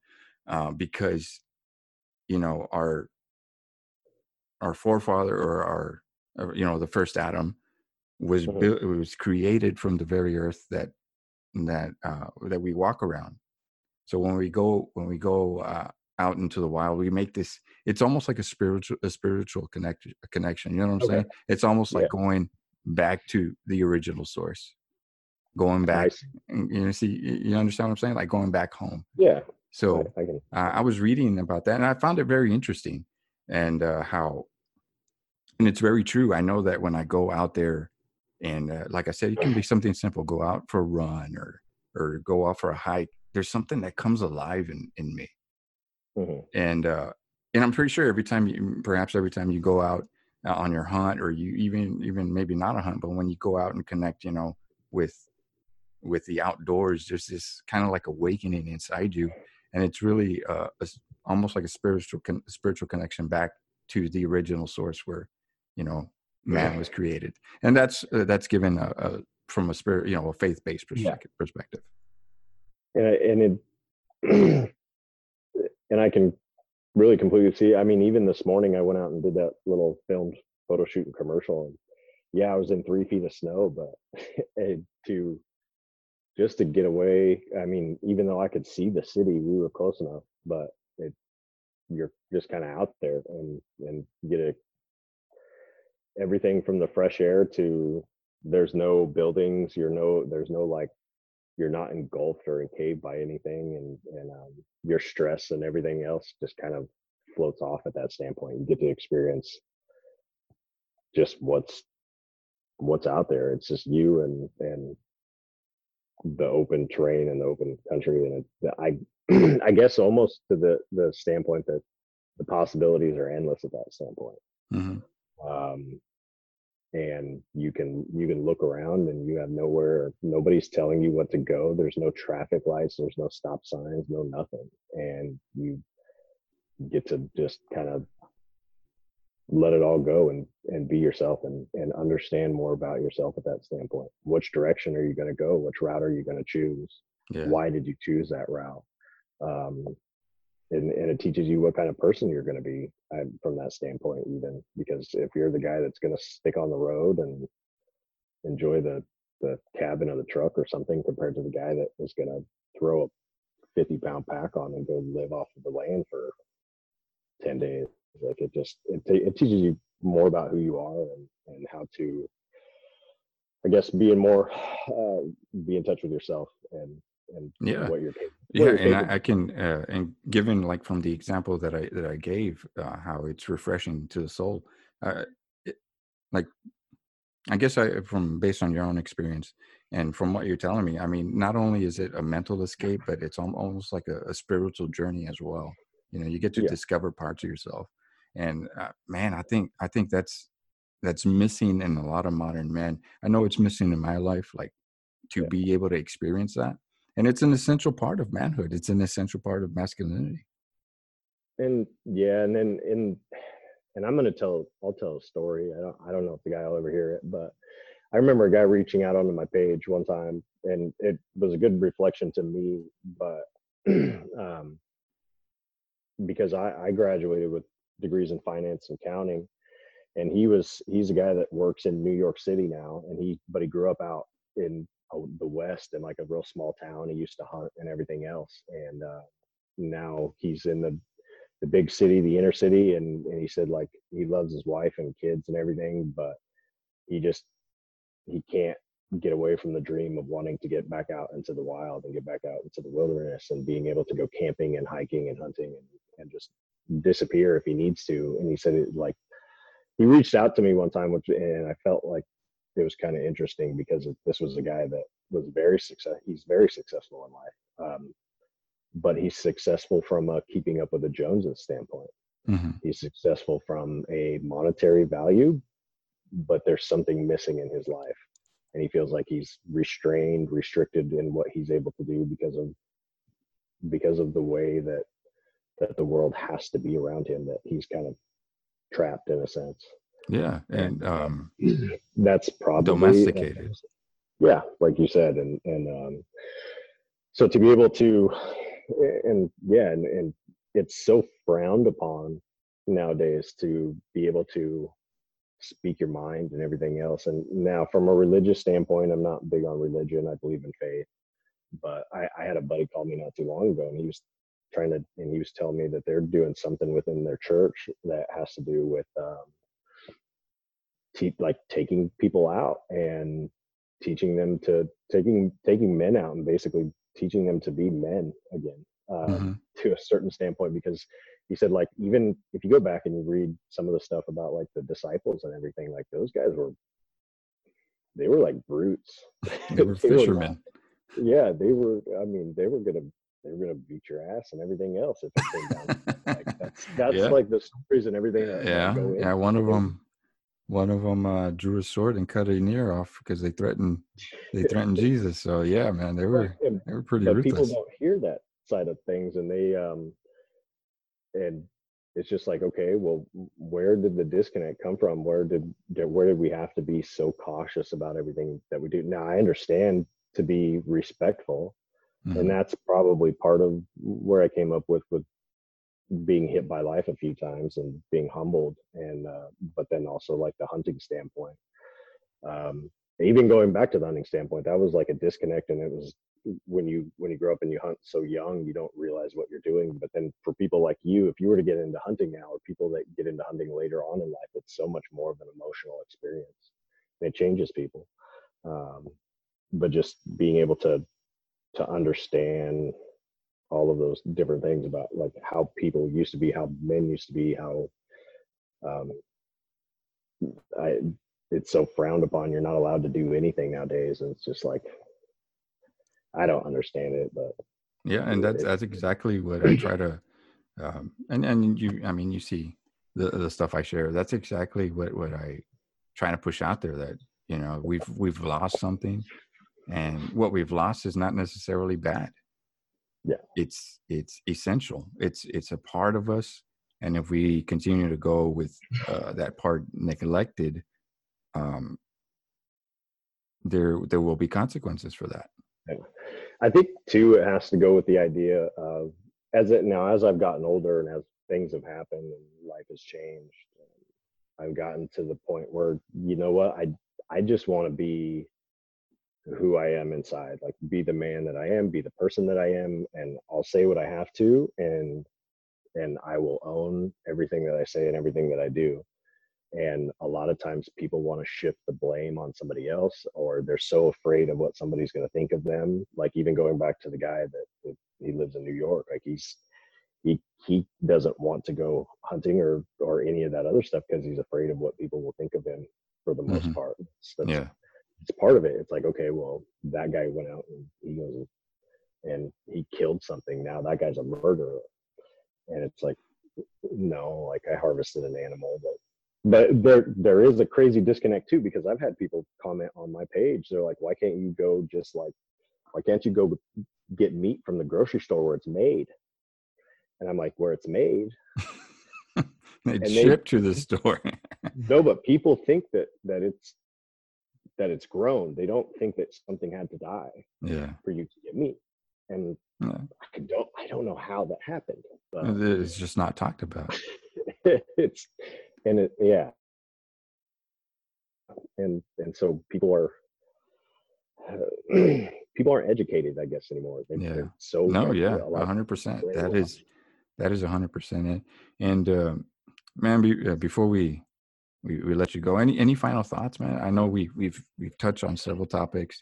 uh, because you know our our forefather or our or, uh, you know the first adam was mm-hmm. built was created from the very earth that that uh, that we walk around so when we go when we go uh, out into the wild we make this it's almost like a spiritual a spiritual connection connection you know what i'm okay. saying it's almost like yeah. going back to the original source going back nice. you know see you understand what i'm saying like going back home yeah so I, I, I was reading about that and i found it very interesting and uh, how and it's very true i know that when i go out there and uh, like i said it can be something simple go out for a run or or go out for a hike there's something that comes alive in in me. Hmm and uh and i'm pretty sure every time you perhaps every time you go out uh, on your hunt or you even even maybe not a hunt but when you go out and connect you know with with the outdoors there's this kind of like awakening inside you. And it's really uh a almost like a spiritual con- spiritual connection back to the original source where you know man was created. And that's uh, that's given a, a from a spirit you know a faith-based Yeah. perspective perspective And and it and I can really completely see. I mean, even this morning I went out and did that little filmed photo shoot and commercial, and yeah, I was in three feet of snow, but to just to get away. I mean, even though I could see the city, we were close enough, but it you're just kind of out there and and get a everything from the fresh air to there's no buildings you're no there's no like you're not engulfed or encaved by anything and and um, your stress and everything else just kind of floats off at that standpoint. You get to experience just what's what's out there. It's just you and and the open terrain and the open country and it, i i guess almost to the the standpoint that the possibilities are endless at that standpoint. Hmm um, and you can you can look around and you have nowhere nobody's telling you what to go there's no traffic lights there's no stop signs no nothing and you get to just kind of let it all go and and be yourself and and understand more about yourself at that standpoint. Which direction are you going to go? Which route are you going to choose? Yeah. Why did you choose that route? Um, and, and it teaches you what kind of person you're going to be uh, from that standpoint even because if you're the guy that's going to stick on the road and enjoy the the cabin of the truck or something compared to the guy that is going to throw a 50 pound pack on and go live off of the land for 10 days like it just it, it teaches you more about who you are and and how to i guess be in more uh, be in touch with yourself and and Yeah. what you're capable yeah you're and I, I can uh, and given like from the example that i that i gave uh, how it's refreshing to the soul uh, it, like i guess i from based on your own experience and from what you're telling me i mean not only is it a mental escape but it's almost like a, a spiritual journey as well you know you get to Yeah. discover parts of yourself and uh, man i think i think that's that's missing in a lot of modern men i know it's missing in my life like to Yeah. be able to experience that and it's an essential part of manhood it's an essential part of masculinity And yeah, and then in and I'm gonna tell I'll tell a story. I don't I don't know if the guy will ever hear it, but I remember a guy reaching out onto my page one time and it was a good reflection to me, but um because I, I graduated with degrees in finance and accounting and he was he's a guy that works in New York City now and he but he grew up out in the west in like a real small town. He used to hunt and everything else and uh now he's in the the big city, the inner city, and, and he said like he loves his wife and kids and everything, but he just he can't get away from the dream of wanting to get back out into the wild and get back out into the wilderness and being able to go camping and hiking and hunting and, and just disappear if he needs to. And he said it like he reached out to me one time, which and I felt like it was kind of interesting because this was a guy that was very success. He's very successful in life. Um, but he's successful from a keeping up with the Joneses standpoint. hmm He's successful from a monetary value, but there's something missing in his life. And he feels like he's restrained, restricted in what he's able to do because of because of the way that that the world has to be around him that he's kind of trapped in a sense. Yeah And, and um That's probably domesticated. Yeah like you said and and um so to be able to and yeah and, and it's so frowned upon nowadays to be able to speak your mind and everything else. And now from a religious standpoint i'm not big on religion. I believe in faith. But i, I had a buddy call me not too long ago and he was trying to and he was telling me that they're doing something within their church that has to do with um te- like taking people out and teaching them to taking taking men out and basically teaching them to be men again um, Mhm. to a certain standpoint because he said like even if you go back and you read some of the stuff about like the disciples and everything like those guys were they were like brutes they were not- fishermen yeah they were i mean they were gonna they were gonna beat your ass and everything else if it came down. like that's that's yeah. like the stories and everything. yeah, yeah. One of them, one of them uh, drew a sword and cut an ear off because they threatened they threatened Jesus. So yeah, man, they were they were pretty but ruthless. People don't hear that side of things, and they um and it's just like okay well where did the disconnect come from where did, where did we have to be so cautious about everything that we do now i understand to be respectful mm-hmm. and that's probably part of where i came up with with being hit by life a few times and being humbled and uh, but then also like the hunting standpoint. Um, even going back to the hunting standpoint that was like a disconnect and it was when you when you grow up and you hunt so young you don't realize what you're doing. But then for people like you if you were to get into hunting now or people that get into hunting later on in life it's so much more of an emotional experience. And it changes people. Um, but just being able to to understand all of those different things about like how people used to be how men used to be how um, I, it's so frowned upon you're not allowed to do anything nowadays and it's just like I don't understand it, but yeah, and that's that's exactly what I try to, um, and and you, I mean, you see the the stuff I share. That's exactly what what I trying to push out there. That you know we've we've lost something, and what we've lost is not necessarily bad. Yeah, it's it's essential. It's it's a part of us, and if we continue to go with uh, that part neglected, um, there there will be consequences for that. Yeah. I think too, it has to go with the idea of as it now as I've gotten older and as things have happened and life has changed, I've gotten to the point where you know what I I just want to be who I am inside, like be the man that I am, be the person that I am, and I'll say what I have to, and and I will own everything that I say and everything that I do. And a lot of times people want to shift the blame on somebody else or they're so afraid of what somebody's going to think of them like even going back to the guy that, he lives in new york like he's he he doesn't want to go hunting or or any of that other stuff because he's afraid of what people will think of him for the most mm-hmm. part. That's, yeah it's part of it it's like okay well that guy went out and he goes and he killed something now that guy's a murderer and it's like no like i harvested an animal but but there there is a crazy disconnect too because I've had people comment on my page. They're like, "Why can't you go just like, why can't you go get meat from the grocery store where it's made?" And I'm like, "Where it's made." they ship to the store. no, but people think that that it's that it's grown. They don't think that something had to die. Yeah. For you to get meat, and yeah. I don't I don't know how that happened. But, it's just not talked about. it's and it yeah and and so people are uh, people aren't educated i guess anymore they, yeah so no yeah 100% that is that is 100% and uh, man be, uh, before we, we we let you go any any final thoughts man i know we we've we've touched on several topics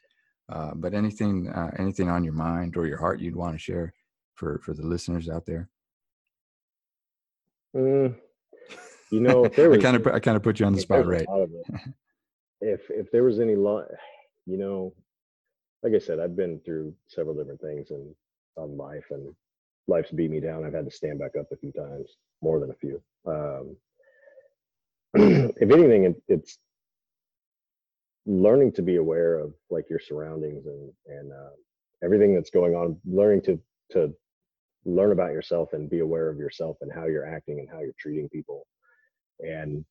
uh, but anything uh, anything on your mind or your heart you'd want to share for for the listeners out there mm, you know, if there was, I kind of I kind of put you on the spot, right? if if there was any law, you know, like I said, I've been through several different things in on life, and life's beat me down. I've had to stand back up a few times, more than a few. Um, if anything, it, it's learning to be aware of like your surroundings and and uh, everything that's going on. Learning to to learn about yourself and be aware of yourself and how you're acting and how you're treating people and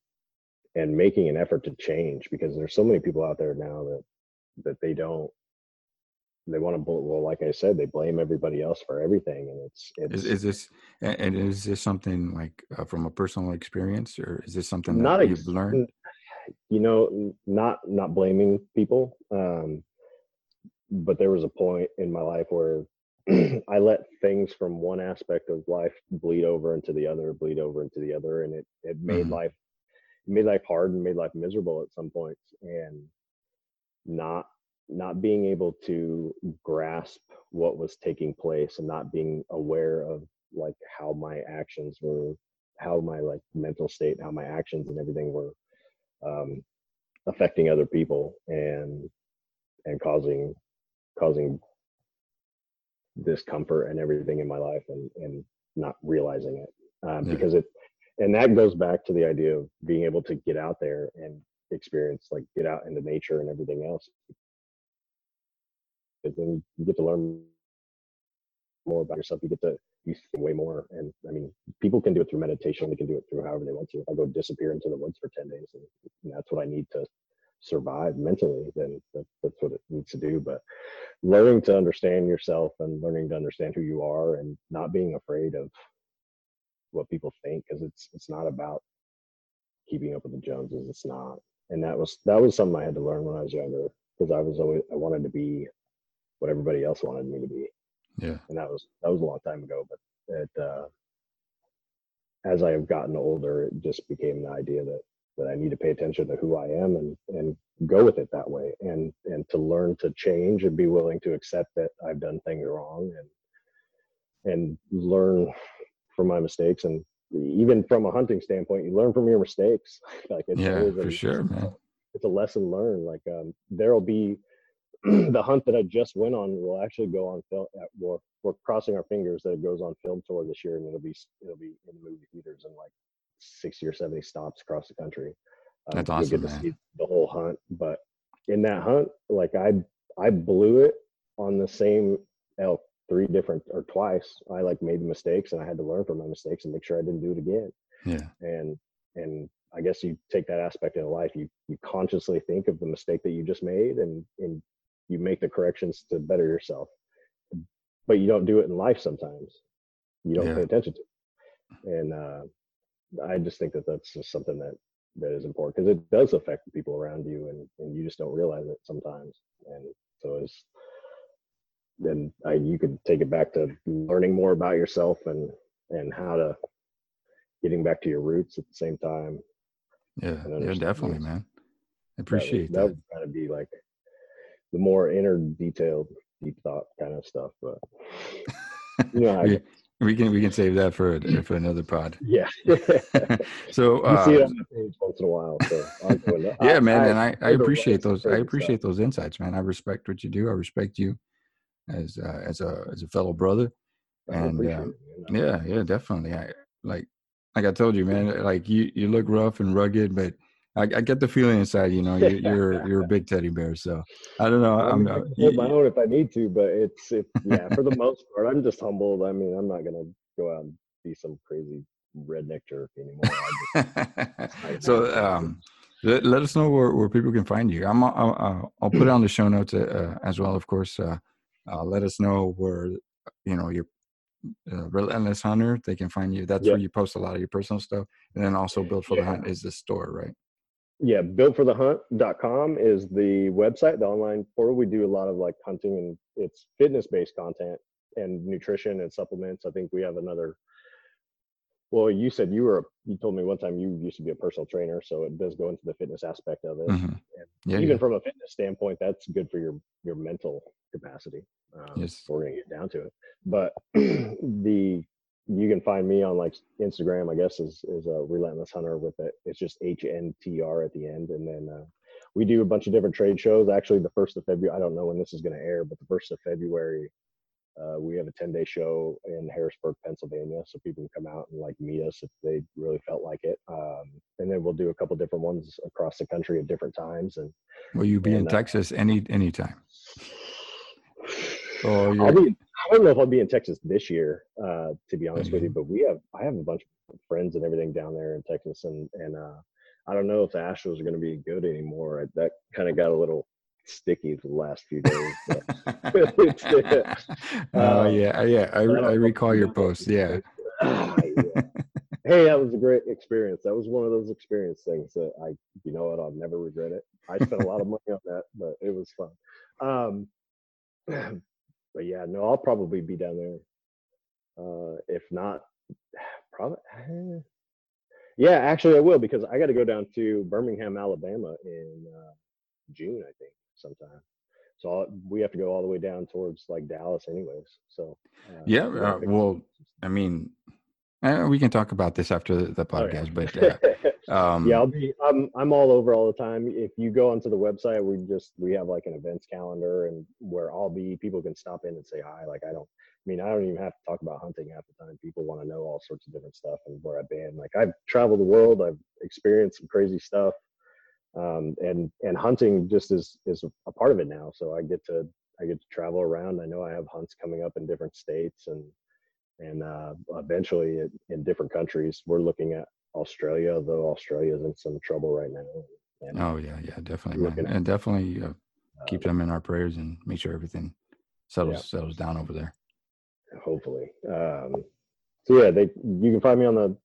and making an effort to change because there's so many people out there now that that they don't they want to well like i said they blame everybody else for everything and it's, it's is, is this and is this something like uh, from a personal experience or is this something that not you've learned you know not not blaming people um but there was a point in my life where I let things from one aspect of life bleed over into the other, bleed over into the other, and it it made mm-hmm. life made life hard and made life miserable at some points, and not not being able to grasp what was taking place and not being aware of like how my actions were how my like mental state how my actions and everything were um affecting other people and and causing causing discomfort and everything in my life and and not realizing it um, yeah. because it and that goes back to the idea of being able to get out there and experience like get out into nature and everything else because then you get to learn more about yourself. You get to you think way more. And i mean people can do it through meditation. They can do it through however they want to. If i go disappear into the woods for 10 days and, and that's what i need to survive mentally then that, that's what it needs to do. But learning to understand yourself and learning to understand who you are and not being afraid of what people think because it's it's not about keeping up with the Joneses. It's not, and that was that was something I had to learn when I was younger because I was always I wanted to be what everybody else wanted me to be. Yeah, and that was that was a long time ago. But it uh, as I have gotten older, it just became the idea that that I need to pay attention to who I am and and go with it that way. And and to learn to change and be willing to accept that I've done things wrong and and learn from my mistakes. And even from a hunting standpoint you learn from your mistakes. Like it's yeah for a, sure man. it's a lesson learned. Like um, there'll be the hunt that i just went on will actually go on film we're, we're crossing our fingers that it goes on film tour this year and it'll be it'll be in the movie theaters and like 60 or 70 stops across the country. Um, that's awesome get to man. see the whole hunt but in that hunt like i i blew it on the same elk three different or twice. I like made mistakes and i had to learn from my mistakes and make sure i didn't do it again. Yeah. And and i guess you take that aspect in life you you consciously think of the mistake that you just made and and you make the corrections to better yourself but you don't do it in life sometimes you don't yeah. pay attention to it. and uh i just think that that's just something that that is important because it does affect the people around you and and you just don't realize it sometimes and so it's then I, you could take it back to learning more about yourself and and how to getting back to your roots at the same time. Yeah, yeah, definitely, man. I appreciate that. That would kind of be like the more inner detailed, deep thought kind of stuff. But you know, we, we, can we can save that for for another pod. Yeah. so uh, see it on the page once in a while. So yeah, man, I, and I, I appreciate those. I appreciate stuff. those insights, man. I respect what you do. I respect you as uh, as a as a fellow brother. And uh, yeah, yeah, definitely. I like like I told you, man. Like you you look rough and rugged, but I, I get the feeling inside. You know, you, you're you're a big teddy bear. So I don't know. I'm, I'm hold my own if I need to, but it's it, yeah. For the most part, I'm just humbled. I mean, I'm not gonna go out and be some crazy redneck jerk anymore. Just, so um, let, let, us know where, where people can find you. I'm I'll, I'll put it on the show notes uh, as well, of course. Uh, uh, let us know where you know your uh, relentless hunter they can find you that's where you post a lot of your personal stuff and then also built for yeah. the hunt is the store right yeah builtforthehunt.com is the website the online portal we do a lot of like hunting and it's fitness based content and nutrition and supplements i think we have another well, you said you were. You told me one time you used to be a personal trainer, so it does go into the fitness aspect of it. Mm-hmm. Yeah, even yeah. from a fitness standpoint, that's good for your your mental capacity. Um, yes, we're gonna get down to it. But the you can find me on like Instagram. I guess is is a relentless hunter with it. It's just H N T R at the end, and then uh, we do a bunch of different trade shows. Actually, the first of February. I don't know when this is going to air, but the first of February uh, we have a 10 day show in Harrisburg, Pennsylvania, so people can come out and like meet us if they really felt like it. Um, and then we'll do a couple different ones across the country at different times. And will you be and, in uh, Texas any anytime? Oh, I'll be, I don't know if I'll be in Texas this year, uh, to be honest mm-hmm. with you. But we have I have a bunch of friends and everything down there in Texas, and and uh, I don't know if the Astros are going to be good anymore. That kind of got a little sticky the last few days. oh um, yeah, yeah. I, I, I recall your post. Yeah. yeah. Hey, that was a great experience. That was one of those experience things that I, you know what, I'll never regret it. I spent a lot of money on that, but it was fun. Um, but yeah, no, I'll probably be down there. Uh, if not, probably. Yeah, actually, I will because I got to go down to Birmingham, Alabama in uh, June, I think sometime. So we have to go all the way down towards like Dallas, anyways. So uh, yeah, uh, well, I mean, uh, we can talk about this after the, the podcast, but uh, Um, yeah, I'll be. I'm I'm all over all the time. If you go onto the website, we just we have like an events calendar and where I'll be. People can stop in and say hi. Like I don't. I mean, I don't even have to talk about hunting half the time. People want to know all sorts of different stuff and where I've been. Like I've traveled the world. I've experienced some crazy stuff, um, and and hunting just is is a part of it now. So I get to I get to travel around. I know I have hunts coming up in different states and and uh, eventually in, in different countries. We're looking at Australia, though Australia is in some trouble right now. And oh yeah, yeah, definitely, man. and definitely uh, keep them in our prayers and make sure everything settles yeah. settles down over there. Hopefully. Um, so yeah, they you can find me on the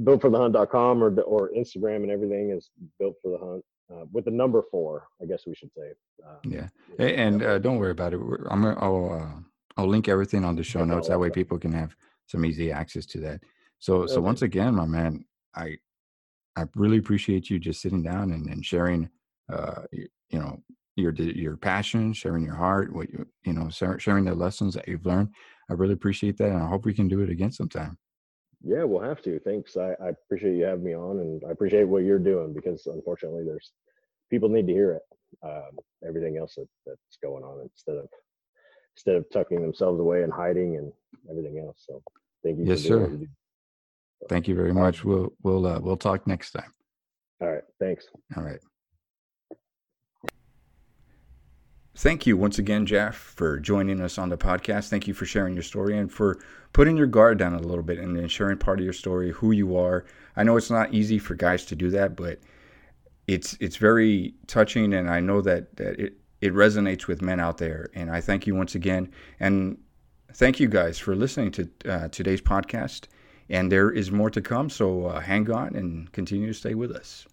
builtforthehunt.com or or Instagram and everything is built for the hunt. Uh, with the number four, I guess we should say. Um, yeah, and uh, don't worry about it. I'm gonna, I'll uh, I'll link everything on the show notes. That way, people can have some easy access to that. So okay. so once again, my man, I I really appreciate you just sitting down and, and sharing uh you, you know your your passion, sharing your heart, what you you know, sharing the lessons that you've learned. I really appreciate that, and I hope we can do it again sometime. Yeah, we'll have to. Thanks. I, I appreciate you having me on, and I appreciate what you're doing because unfortunately, there's people need to hear it. Um, everything else that, that's going on instead of instead of tucking themselves away and hiding and everything else. So, thank you. Yes, sir. Thank you very much. We'll we'll uh, we'll talk next time. All right. Thanks. All right. Thank you once again, Jeff, for joining us on the podcast. Thank you for sharing your story and for putting your guard down a little bit and sharing part of your story, who you are. I know it's not easy for guys to do that, but it's it's very touching, and I know that, that it, it resonates with men out there. And I thank you once again, and thank you guys for listening to uh, today's podcast and there is more to come. So uh, hang on and continue to stay with us.